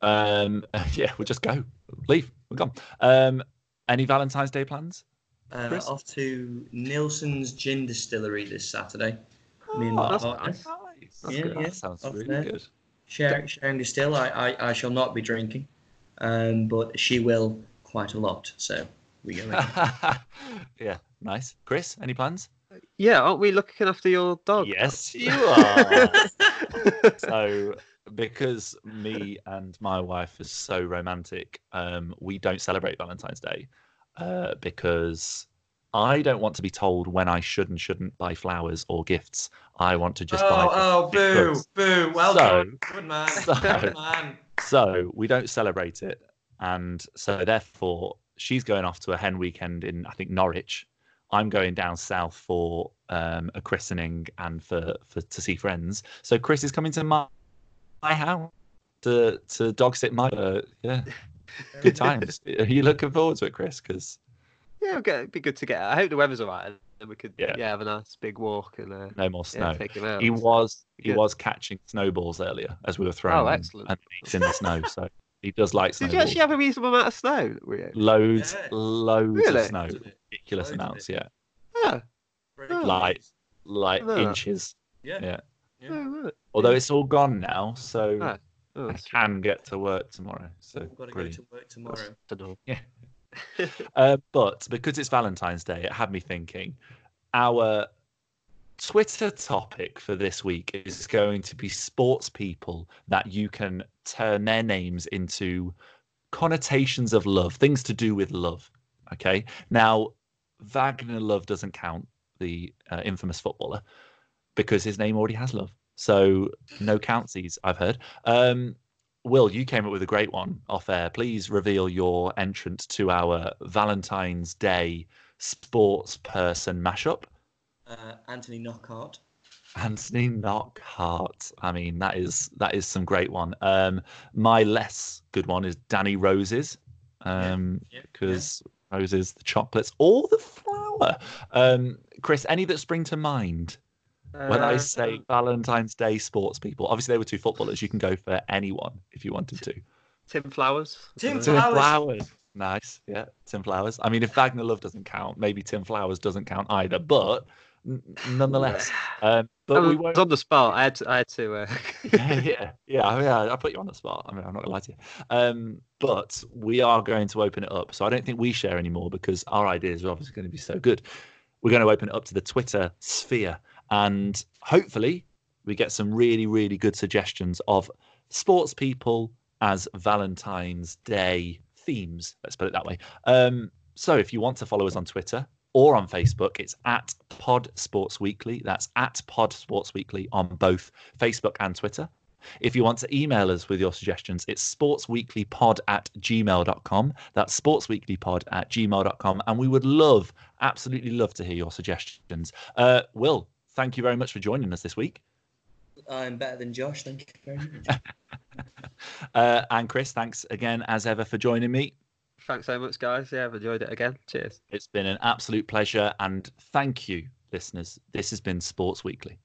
Um, yeah, we'll just go, leave, we're gone. Um, any Valentine's Day plans? Uh, off to Nelson's Gin Distillery this Saturday. Me and Oh, my that's partner. nice. Nice. Yeah, good. yeah, That sounds off really there. good. Sharing, sharing distill. I, I, I shall not be drinking, um, but she will quite a lot. So we go. yeah, nice. Chris, any plans? Yeah, aren't we looking after your dog? Yes, you are. so because me and my wife is so romantic um we don't celebrate valentine's day uh because i don't want to be told when i should and shouldn't buy flowers or gifts i want to just buy oh, them oh, boo, because- boo. Well So- done. Good man. so- Good man. so we don't celebrate it and so therefore she's going off to a hen weekend in i think norwich i'm going down south for um, a christening and for, for to see friends so chris is coming to my, my house to to dog sit my uh, yeah good times are you looking forward to it chris because Yeah, okay, it'd be good to get. I hope the weather's alright, and we could Yeah. yeah, have a nice big walk and uh, no more snow out. he was he Good. was catching snowballs earlier as we were throwing Oh, excellent. underneath in the snow so he does like snow. Did you actually have a reasonable amount of snow? that loads Yeah. loads Really? of snow ridiculous Loads amounts yeah Yeah. Oh. like like No. inches. Yeah. Yeah. Yeah. Oh, right. Although it's all gone now, so Ah, Oh, I that's can get to work tomorrow. So We've got to go to work tomorrow. Yeah. Uh, but because it's Valentine's Day, it had me thinking. Our Twitter topic for this week is going to be sports people that you can turn their names into connotations of love, things to do with love. Okay. Now, Wagner Love doesn't count, the uh, infamous footballer, because his name already has love. So no countsies, I've heard. Um, Will, you came up with a great one off air. Please reveal your entrance to our Valentine's Day sports person mashup. Uh, Anthony Knockhart. Anthony Knockhart. I mean, that is that is some great one. Um, my less good one is Danny Roses, um, yeah, because roses, the chocolates, or the flower. Um, Chris, any that spring to mind when I Uh, say Valentine's Day sports people? Obviously, they were two footballers. You can go for anyone if you wanted to. Tim Flowers. Tim Tim Flowers. Flowers. Nice. Yeah, Tim Flowers. I mean, if Wagner Love doesn't count, maybe Tim Flowers doesn't count either. But n- nonetheless, um, but I we was won't. on the spot. I had to. I had to. Uh... yeah, yeah, yeah, I- yeah. I put you on the spot. I mean, I'm not gonna lie to you. Um, but we are going to open it up. So I don't think we share anymore because our ideas are obviously going to be so good. We're going to open it up to the Twitter sphere, and hopefully we get some really, really good suggestions of sports people as Valentine's Day themes. Let's put it that way. Um, so if you want to follow us on Twitter or on Facebook, it's at Pod Sports Weekly. That's at Pod Sports Weekly on both Facebook and Twitter. If you want to email us with your suggestions, it's sportsweeklypod at gmail.com. That's sportsweeklypod at gmail.com. And we would love, absolutely love to hear your suggestions. Uh, Will, thank you very much for joining us this week. I'm better than Josh. Thank you very much. uh, and Chris, thanks again as ever for joining me. Thanks so much, guys. Yeah, I've enjoyed it again. Cheers. It's been an absolute pleasure. And thank you, listeners. This has been Sports Weekly.